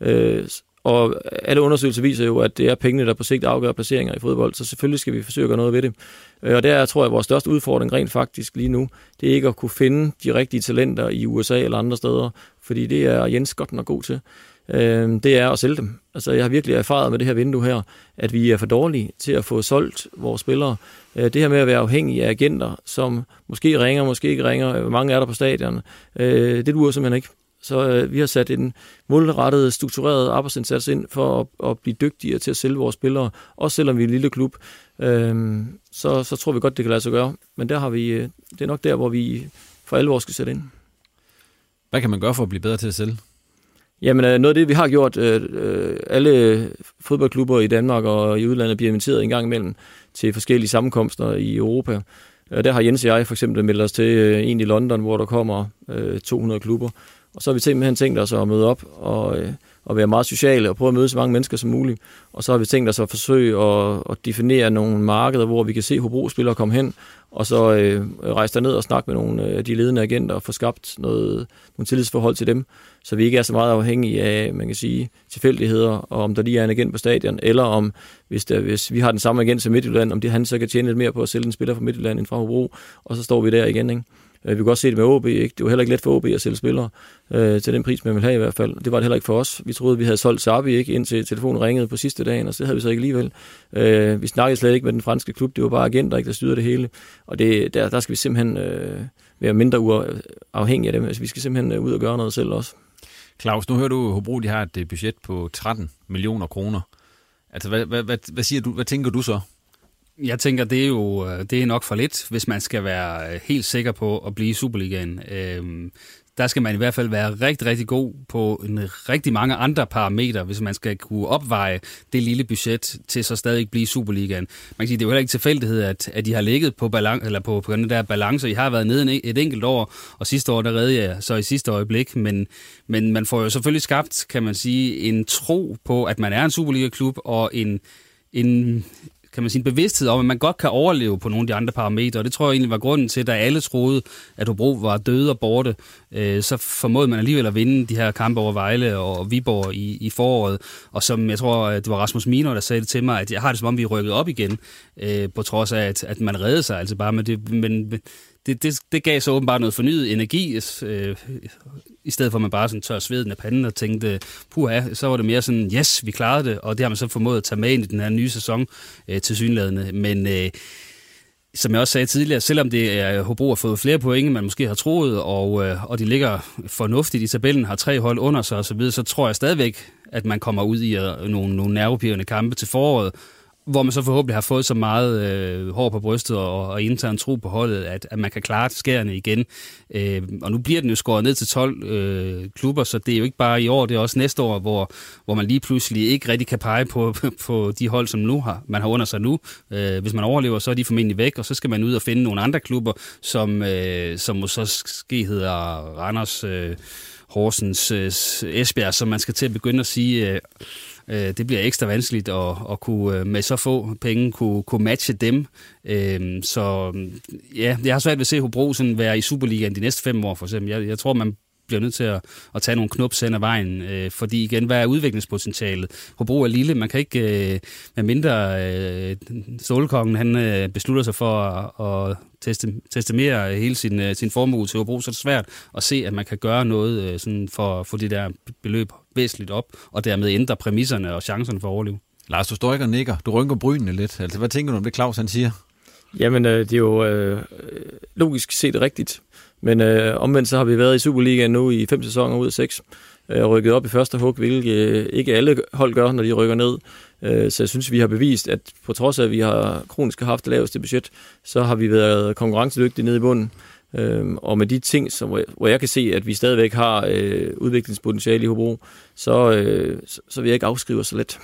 Øh, og alle undersøgelser viser jo, at det er pengene, der på sigt afgør placeringer i fodbold, så selvfølgelig skal vi forsøge at gøre noget ved det. Øh, og der er, tror jeg, at vores største udfordring rent faktisk lige nu, det er ikke at kunne finde de rigtige talenter i USA eller andre steder, fordi det er Jens godt nok god til øh, det er at sælge dem. Altså, jeg har virkelig erfaret med det her vindue her, at vi er for dårlige til at få solgt vores spillere. Øh, det her med at være afhængig af agenter, som måske ringer, måske ikke ringer, øh, hvor mange er der på stadion, øh, det duer simpelthen ikke. Så øh, vi har sat en målrettet, struktureret arbejdsindsats ind for at, at blive dygtigere til at sælge vores spillere, også selvom vi er en lille klub. Øh, så, så tror vi godt, det kan lade sig gøre. Men der har vi, øh, det er nok der, hvor vi for alvor skal sætte ind. Hvad kan man gøre for at blive bedre til at sælge? Jamen, øh, noget af det, vi har gjort, øh, øh, alle fodboldklubber i Danmark og i udlandet bliver inviteret en gang imellem til forskellige sammenkomster i Europa. Der har Jens og jeg for eksempel meldt os til øh, en i London, hvor der kommer 200 klubber. Og så har vi simpelthen tænkt os at møde op og, og være meget sociale og prøve at møde så mange mennesker som muligt. Og så har vi tænkt os at forsøge at, at definere nogle markeder, hvor vi kan se Hobro-spillere komme hen, og så øh, rejse ned og snakke med nogle af de ledende agenter og få skabt noget, nogle tillidsforhold til dem, så vi ikke er så meget afhængige af, man kan sige, tilfældigheder, og om der lige er en agent på stadion, eller om, hvis, der, hvis vi har den samme agent som Midtjylland, om det, han så kan tjene lidt mere på at sælge en spiller fra Midtjylland end fra Hobro, og så står vi der igen, ikke? Øh, vi kunne også se det med OB. Ikke? Det var heller ikke let for OB at sælge spillere øh, til den pris, man ville have i hvert fald. Det var det heller ikke for os. Vi troede, vi havde solgt Sabi, ikke, indtil telefonen ringede på sidste dagen, og så havde vi så ikke alligevel. Øh, vi snakkede slet ikke med den franske klub. Det var bare agenter, ikke, der styrede det hele. Og det, der, der skal vi simpelthen øh, være mindre uafhængige af dem. Altså, vi skal simpelthen øh, ud og gøre noget selv også. Claus, nu hører du, Hobro de har et øh, budget på 13 millioner kroner. Altså, hvad, hvad, hvad, hvad, siger du, hvad tænker du så? Jeg tænker, det er jo øh, det er nok for lidt, hvis man skal være øh, helt sikker på at blive i Superligaen. Øhm, der skal man i hvert fald være rigtig, rigtig god på en rigtig mange andre parametre, hvis man skal kunne opveje det lille budget til så stadig blive Superligaen. Man kan sige, det er jo heller ikke tilfældighed, at, at de har ligget på, balance, eller på, på den der balance. I har været nede et enkelt år, og sidste år, der redde jeg så i sidste øjeblik. Men, men man får jo selvfølgelig skabt, kan man sige, en tro på, at man er en Superliga-klub, og en, en, kan man sige, en bevidsthed om, at man godt kan overleve på nogle af de andre parametre. Og det tror jeg egentlig var grunden til, da alle troede, at Hobro var døde og borte, øh, så formåede man alligevel at vinde de her kampe over Vejle og Viborg i, i foråret. Og som jeg tror, det var Rasmus Mino, der sagde det til mig, at jeg har det som om, vi er rykket op igen, øh, på trods af, at, at man reddede sig altså bare med det. Men, det, det, det gav så åbenbart noget fornyet energi, øh, i stedet for at man bare sådan tør sveden af panden og tænkte, puha, så var det mere sådan, yes, vi klarede det, og det har man så formået at tage med ind i den her nye sæson øh, til synlædende. Men øh, som jeg også sagde tidligere, selvom det er øh, Hobro har fået flere point, man måske har troet, og, øh, og de ligger fornuftigt i tabellen, har tre hold under sig osv., så, så tror jeg stadigvæk, at man kommer ud i uh, nogle, nogle nervepirrende kampe til foråret, hvor man så forhåbentlig har fået så meget øh, hår på brystet og, og intern tro på holdet, at, at man kan klare skærene igen. Øh, og nu bliver den jo skåret ned til 12 øh, klubber, så det er jo ikke bare i år, det er også næste år, hvor, hvor man lige pludselig ikke rigtig kan pege på, på de hold, som nu har, man har under sig nu. Øh, hvis man overlever, så er de formentlig væk, og så skal man ud og finde nogle andre klubber, som, øh, som så ske hedder Randers, øh, Horsens, øh, Esbjerg, som man skal til at begynde at sige... Øh, Øh, det bliver ekstra vanskeligt at, at kunne øh, med så få penge kunne, kunne matche dem. Øh, så ja, jeg har svært ved at se Hobro sådan være i Superligaen de næste fem år for eksempel. Jeg, jeg tror, man bliver nødt til at, at tage nogle knups hen ad vejen, øh, fordi igen, hvad er udviklingspotentialet? Hobro er lille, man kan ikke, øh, med mindre øh, Solkongen, han øh, beslutter sig for at, at teste, teste mere hele sin, øh, sin formue til Hobro, så er det svært at se, at man kan gøre noget øh, sådan for at få det der beløb væsentligt op, og dermed ændre præmisserne og chancerne for at overleve. Lars, du står ikke og nikker. Du rynker brynene lidt. Altså, hvad tænker du om det, Claus han siger? Jamen, øh, det er jo øh, logisk set rigtigt. Men øh, omvendt så har vi været i Superligaen nu i fem sæsoner ud af seks, øh, rykket op i første hug, hvilket øh, ikke alle hold gør, når de rykker ned. Øh, så jeg synes, vi har bevist, at på trods af, at vi har kronisk haft det laveste budget, så har vi været konkurrencedygtige nede i bunden. Øh, og med de ting, som, hvor jeg kan se, at vi stadigvæk har øh, udviklingspotentiale i Hobro, så, øh, så, så vil jeg ikke afskrive så let.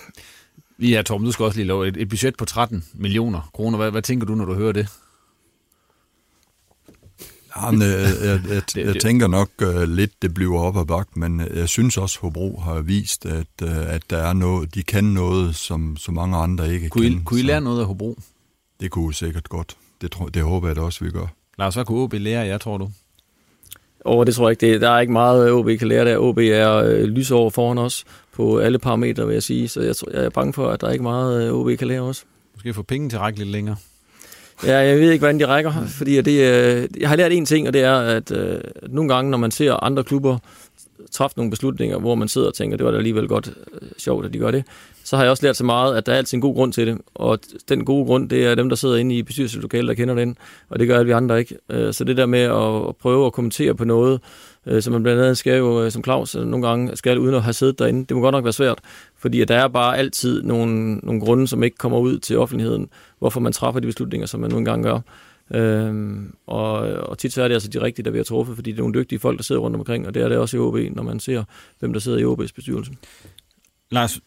Ja, Torben, du skal også lige love et, et budget på 13 millioner kroner. Hvad, hvad tænker du, når du hører det? Jamen, jeg, jeg, jeg, jeg tænker nok uh, lidt, det bliver op ad bak, men jeg synes også, Hobro har vist, at, uh, at der er noget, de kan noget, som så mange andre ikke kunne kan. I, kunne I lære noget af Hobro? Det kunne I sikkert godt. Det, tror, det håber jeg da også, vi gør. Lars, hvad kunne OB lære jer, tror du? Og det tror jeg ikke. Det, der er ikke meget, OB kan lære der. OB er øh, lysår foran os på alle parametre, vil jeg sige. Så jeg, tror, jeg er bange for, at der er ikke meget, OB kan lære os. Måske få penge til at række lidt længere. Ja, jeg ved ikke, hvordan de rækker, fordi det, øh, jeg har lært en ting, og det er, at øh, nogle gange, når man ser andre klubber træffe nogle beslutninger, hvor man sidder og tænker, det var da alligevel godt øh, sjovt, at de gør det, så har jeg også lært så meget, at der er altid en god grund til det. Og den gode grund, det er dem, der sidder inde i bestyrelseslokalet, der kender den, og det gør alle vi andre ikke. Øh, så det der med at prøve at kommentere på noget, øh, som man blandt andet skal jo, øh, som Claus nogle gange skal, uden at have siddet derinde, det må godt nok være svært, fordi der er bare altid nogle, nogle grunde, som ikke kommer ud til offentligheden, hvorfor man træffer de beslutninger, som man nogle gange gør. Øhm, og, og tit så er det altså de rigtige, der bliver truffet, fordi det er nogle dygtige folk, der sidder rundt omkring, og det er det også i OB, når man ser, hvem der sidder i OB's bestyrelse. Lars,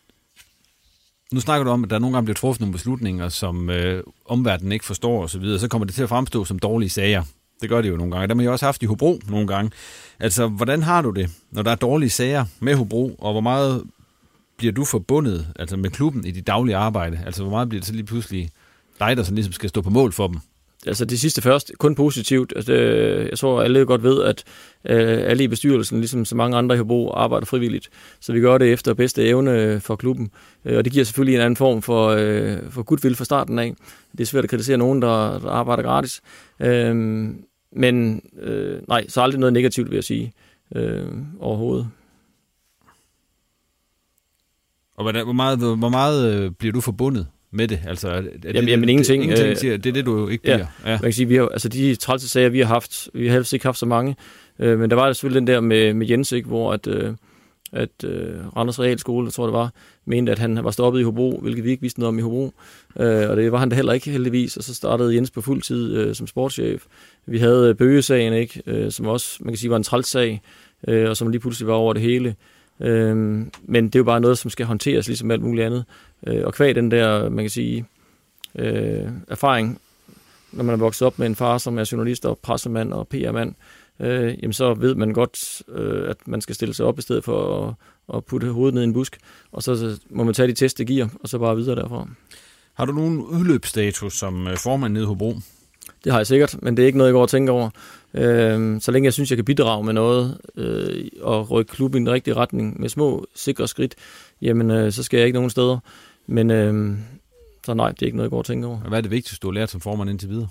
nu snakker du om, at der nogle gange bliver truffet nogle beslutninger, som øh, omverdenen ikke forstår osv., så, så kommer det til at fremstå som dårlige sager. Det gør det jo nogle gange. Der har man jo også haft i Hobro nogle gange. Altså, hvordan har du det, når der er dårlige sager med Hobro, og hvor meget bliver du forbundet altså med klubben i dit daglige arbejde? Altså, hvor meget bliver det så lige pludselig dig, der sådan ligesom skal stå på mål for dem? Altså det sidste først, kun positivt. Altså, jeg tror, alle godt ved, at øh, alle i bestyrelsen, ligesom så mange andre i Hobro, arbejder frivilligt. Så vi gør det efter bedste evne for klubben. Øh, og det giver selvfølgelig en anden form for, øh, for goodwill fra starten af. Det er svært at kritisere nogen, der, der arbejder gratis. Øh, men øh, nej, så aldrig noget negativt, vil jeg sige, øh, overhovedet. Og hvor meget, hvor meget øh, bliver du forbundet med det? Altså, er det, jamen, jamen ingenting. ingenting øh, siger, det er det, du ikke bliver. Ja, ja. Man kan sige, vi har, altså de trælse sager, vi har haft, vi har helst ikke haft så mange, øh, men der var selvfølgelig den der med, med Jens, ikke, hvor at, øh, at øh, Randers Realskole, jeg tror det var, mente, at han var stoppet i Hobro, hvilket vi ikke vidste noget om i Hobro. Øh, og det var han da heller ikke heldigvis, og så startede Jens på fuld tid øh, som sportschef. Vi havde øh, Bøgesagen, ikke, øh, som også, man kan sige, var en træls sag, øh, og som lige pludselig var over det hele. Øh, men det er jo bare noget, som skal håndteres ligesom alt muligt andet. Øh, og kvæg den der, man kan sige, øh, erfaring, når man er vokset op med en far, som er journalist og pressemand og PR-mand, øh, jamen så ved man godt, øh, at man skal stille sig op i stedet for at, at putte hovedet ned i en busk, og så, må man tage de test, det giver, og så bare videre derfra. Har du nogen udløbsstatus som øh, formand nede i Hobro? Det har jeg sikkert, men det er ikke noget, jeg går og tænker over. Øh, så længe jeg synes, jeg kan bidrage med noget øh, og rykke klubben i den rigtige retning med små, sikre skridt, jamen øh, så skal jeg ikke nogen steder. Men øh, så nej, det er ikke noget, jeg går og tænker over. Hvad er det vigtigste, du har lært som formand indtil videre?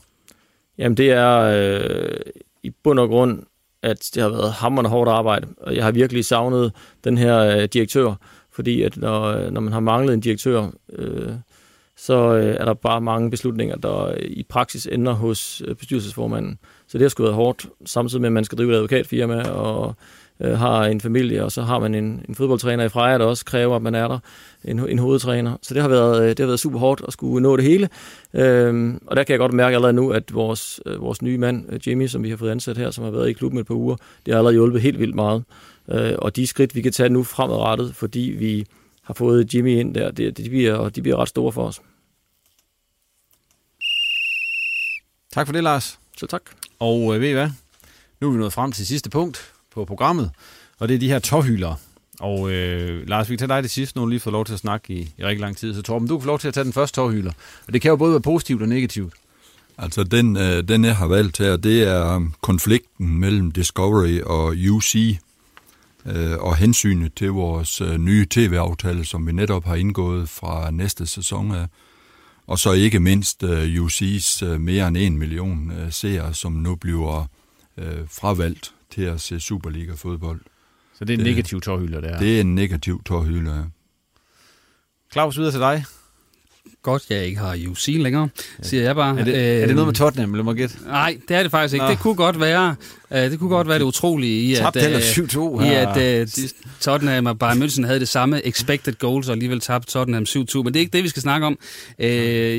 Jamen det er øh, i bund og grund, at det har været hammerende hårdt arbejde, og jeg har virkelig savnet den her øh, direktør, fordi at når, når man har manglet en direktør, øh, så øh, er der bare mange beslutninger, der øh, i praksis ender hos øh, bestyrelsesformanden. Så det har sgu været hårdt, samtidig med, at man skal drive et advokatfirma og øh, har en familie, og så har man en, en fodboldtræner i Freja, der også kræver, at man er der, en, en hovedtræner. Så det har, været, øh, det har været super hårdt at skulle nå det hele. Øhm, og der kan jeg godt mærke allerede nu, at vores, øh, vores nye mand, øh, Jimmy, som vi har fået ansat her, som har været i klubben et par uger, det har allerede hjulpet helt vildt meget. Øh, og de skridt, vi kan tage nu fremadrettet, fordi vi har fået Jimmy ind der, det, de, bliver, de bliver ret store for os. Tak for det, Lars. Så tak. Og øh, ved I hvad? Nu er vi nået frem til sidste punkt på programmet, og det er de her tårhylere. Og øh, Lars, vi kan tage dig det sidste, nu lige fået lov til at snakke i, i rigtig lang tid. Så Torben, du kan få lov til at tage den første tårhyler. Og det kan jo både være positivt og negativt. Altså den, øh, den jeg har valgt her, det er um, konflikten mellem Discovery og UC, øh, og hensynet til vores øh, nye tv-aftale, som vi netop har indgået fra næste sæson af. Og så ikke mindst øh, UC's øh, mere end en million øh, seere, som nu bliver øh, fravalgt til at se Superliga-fodbold. Så det er en Det- negativ tårhylder, det er. Det er en negativ tårhylde, ja. Claus, videre til dig. Godt, jeg ikke har UC længere, siger jeg bare. Er det, er det noget med Tottenham, eller må gætte? Nej, det er det faktisk ikke. Nå. Det kunne godt være, uh, det kunne godt være det utrolige i, at, øh, 7-2 i at sidst. Tottenham og Bayern München havde det samme expected goals, og alligevel tabte Tottenham 7-2. Men det er ikke det, vi skal snakke om. Uh,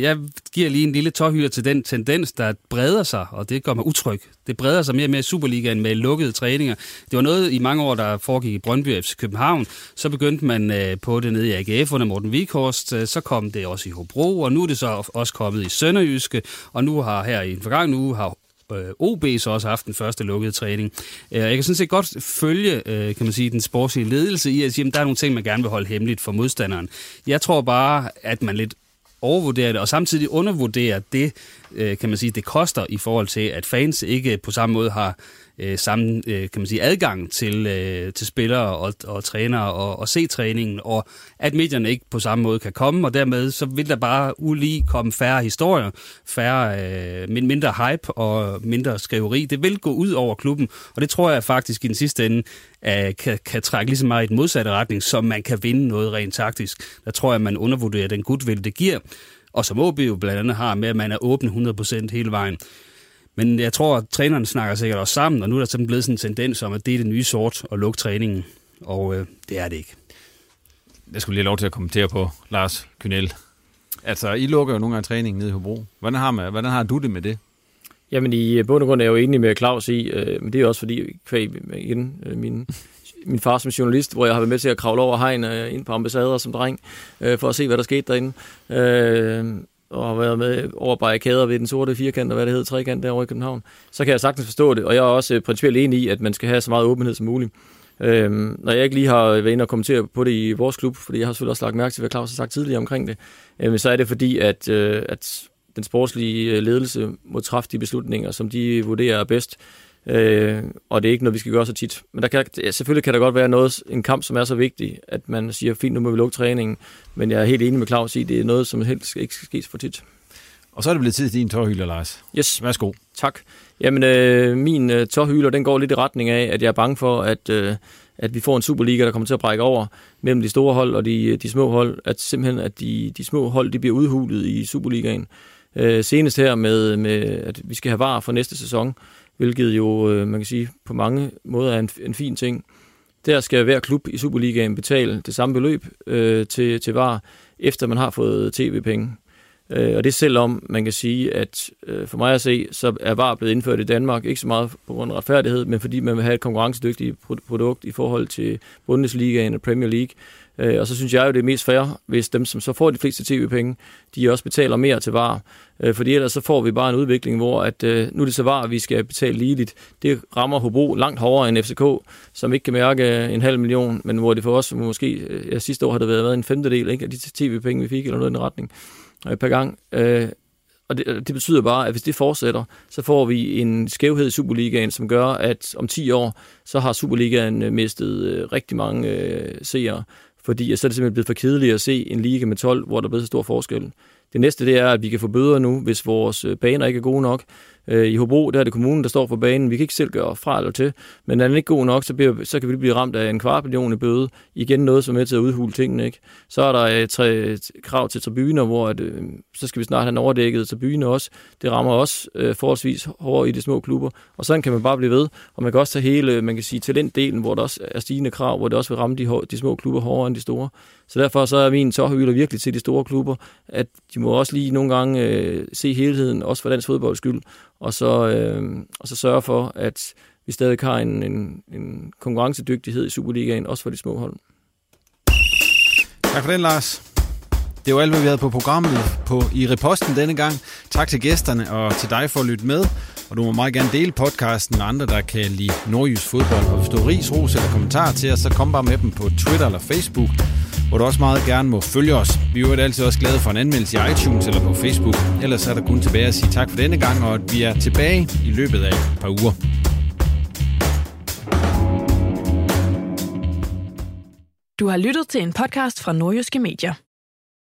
jeg giver lige en lille tårhylder til den tendens, der breder sig, og det gør mig utryg. Det breder sig mere og mere i Superligaen med lukkede træninger. Det var noget i mange år, der foregik i Brøndby FC København. Så begyndte man uh, på det nede i AGF under Morten Vikhorst. Uh, så kom det også i Hobro, og nu er det så også kommet i Sønderjyske. Og nu har her i en forgangen uge har øh, OB så også haft den første lukkede træning. Øh, jeg kan sådan set godt følge, øh, kan man sige, den sportslige ledelse i at sige, at der er nogle ting, man gerne vil holde hemmeligt for modstanderen. Jeg tror bare, at man lidt overvurderer det, og samtidig undervurderer det, kan man sige, det koster i forhold til, at fans ikke på samme måde har øh, samme øh, kan man sige, adgang til, øh, til spillere og, og trænere og, og se træningen, og at medierne ikke på samme måde kan komme, og dermed så vil der bare ulige komme færre historier, færre, øh, mindre hype og mindre skriveri. Det vil gå ud over klubben, og det tror jeg faktisk i den sidste ende øh, kan, kan trække lige så meget i den modsatte retning, som man kan vinde noget rent taktisk. Der tror jeg, man undervurderer den goodwill, det giver, og som OB jo blandt andet har med, at man er åben 100% hele vejen. Men jeg tror, at trænerne snakker sikkert også sammen, og nu er der sådan blevet sådan en tendens om, at det er det nye sort at lukke træningen. Og øh, det er det ikke. Jeg skulle lige have lov til at kommentere på Lars Kynel. Altså, I lukker jo nogle gange træningen nede i Hobro. Hvordan har, man, hvordan har du det med det? Jamen i bund og grund er jeg jo enig med Claus i, øh, men det er også fordi, kvæg igen, øh, min, min far som journalist, hvor jeg har været med til at kravle over hegn øh, ind på ambassader som dreng, øh, for at se, hvad der skete derinde. Øh, og har været med over barrikader ved den sorte firkant, og hvad det hedder, trekant derovre i København, så kan jeg sagtens forstå det, og jeg er også øh, principielt enig i, at man skal have så meget åbenhed som muligt. Øhm, når jeg ikke lige har været inde og kommentere på det i vores klub, fordi jeg har selvfølgelig også lagt mærke til, hvad Claus har sagt tidligere omkring det, øhm, så er det fordi, at, øh, at den sportslige øh, ledelse må træffe de beslutninger, som de vurderer er bedst. Øh, og det er ikke noget, vi skal gøre så tit. Men der kan, selvfølgelig kan der godt være noget, en kamp, som er så vigtig, at man siger, fint, nu må vi lukke træningen. Men jeg er helt enig med Claus i, at det er noget, som helst ikke skal ske for tit. Og så er det blevet tid til din tårhylder, Lars. Yes. Værsgo. Tak. Jamen, øh, min øh, tårhyler, den går lidt i retning af, at jeg er bange for, at, øh, at vi får en Superliga, der kommer til at brække over mellem de store hold og de, de små hold. At simpelthen, at de, de små hold, de bliver udhulet i Superligaen. Øh, senest her med, med, at vi skal have var for næste sæson, hvilket jo, øh, man kan sige, på mange måder er en, en fin ting. Der skal hver klub i Superligaen betale det samme beløb øh, til, til var, efter man har fået tv-penge. Øh, og det er selvom man kan sige, at øh, for mig at se, så er VAR blevet indført i Danmark, ikke så meget på grund af retfærdighed, men fordi man vil have et konkurrencedygtigt produkt i forhold til Bundesligaen og Premier League. Øh, og så synes jeg jo, det er mest fair, hvis dem, som så får de fleste tv-penge, de også betaler mere til VAR. Øh, fordi ellers så får vi bare en udvikling, hvor at, øh, nu er det så VAR, vi skal betale ligeligt. Det rammer Hobro langt hårdere end FCK, som ikke kan mærke øh, en halv million, men hvor det for os måske, øh, ja, sidste år har det været, været en femtedel ikke, af de tv-penge, vi fik, eller noget i den retning øh, per gang. Øh, og det, det betyder bare, at hvis det fortsætter, så får vi en skævhed i Superligaen, som gør, at om 10 år, så har Superligaen øh, mistet øh, rigtig mange øh, seere, fordi så er det simpelthen blevet for kedeligt at se en liga med 12, hvor der er blevet så stor forskel. Det næste det er, at vi kan få bøder nu, hvis vores øh, baner ikke er gode nok, Øh, I Hobro, der er det kommunen, der står for banen. Vi kan ikke selv gøre fra eller til, men er den ikke god nok, så, bliver, så kan vi blive ramt af en kvart million i bøde. Igen noget, som er med til at udhule tingene. Ikke? Så er der øh, tre, krav til tribuner, hvor at, øh, så skal vi snart have en overdækket tribune også. Det rammer også øh, forholdsvis hårdt i de små klubber, og sådan kan man bare blive ved. Og man kan også tage hele, man kan sige, talentdelen, hvor der også er stigende krav, hvor det også vil ramme de, de små klubber hårdere end de store. Så derfor så er min tårhøjler virkelig til de store klubber, at de må også lige nogle gange øh, se helheden, også for dansk fodbolds skyld, og så, øh, og så sørge for, at vi stadig har en, en, en konkurrencedygtighed i Superligaen, også for de små hold. Tak for den, Lars. Det var alt, hvad vi havde på programmet på, i reposten denne gang. Tak til gæsterne og til dig for at lytte med. Og du må meget gerne dele podcasten med andre, der kan lide nordjysk fodbold. Og hvis du har ris, ros eller kommentarer til os, så kom bare med dem på Twitter eller Facebook, hvor du også meget gerne må følge os. Vi er jo altid også glade for en anmeldelse i iTunes eller på Facebook. Ellers er der kun tilbage at sige tak for denne gang, og at vi er tilbage i løbet af et par uger. Du har lyttet til en podcast fra Nordjyske Medier.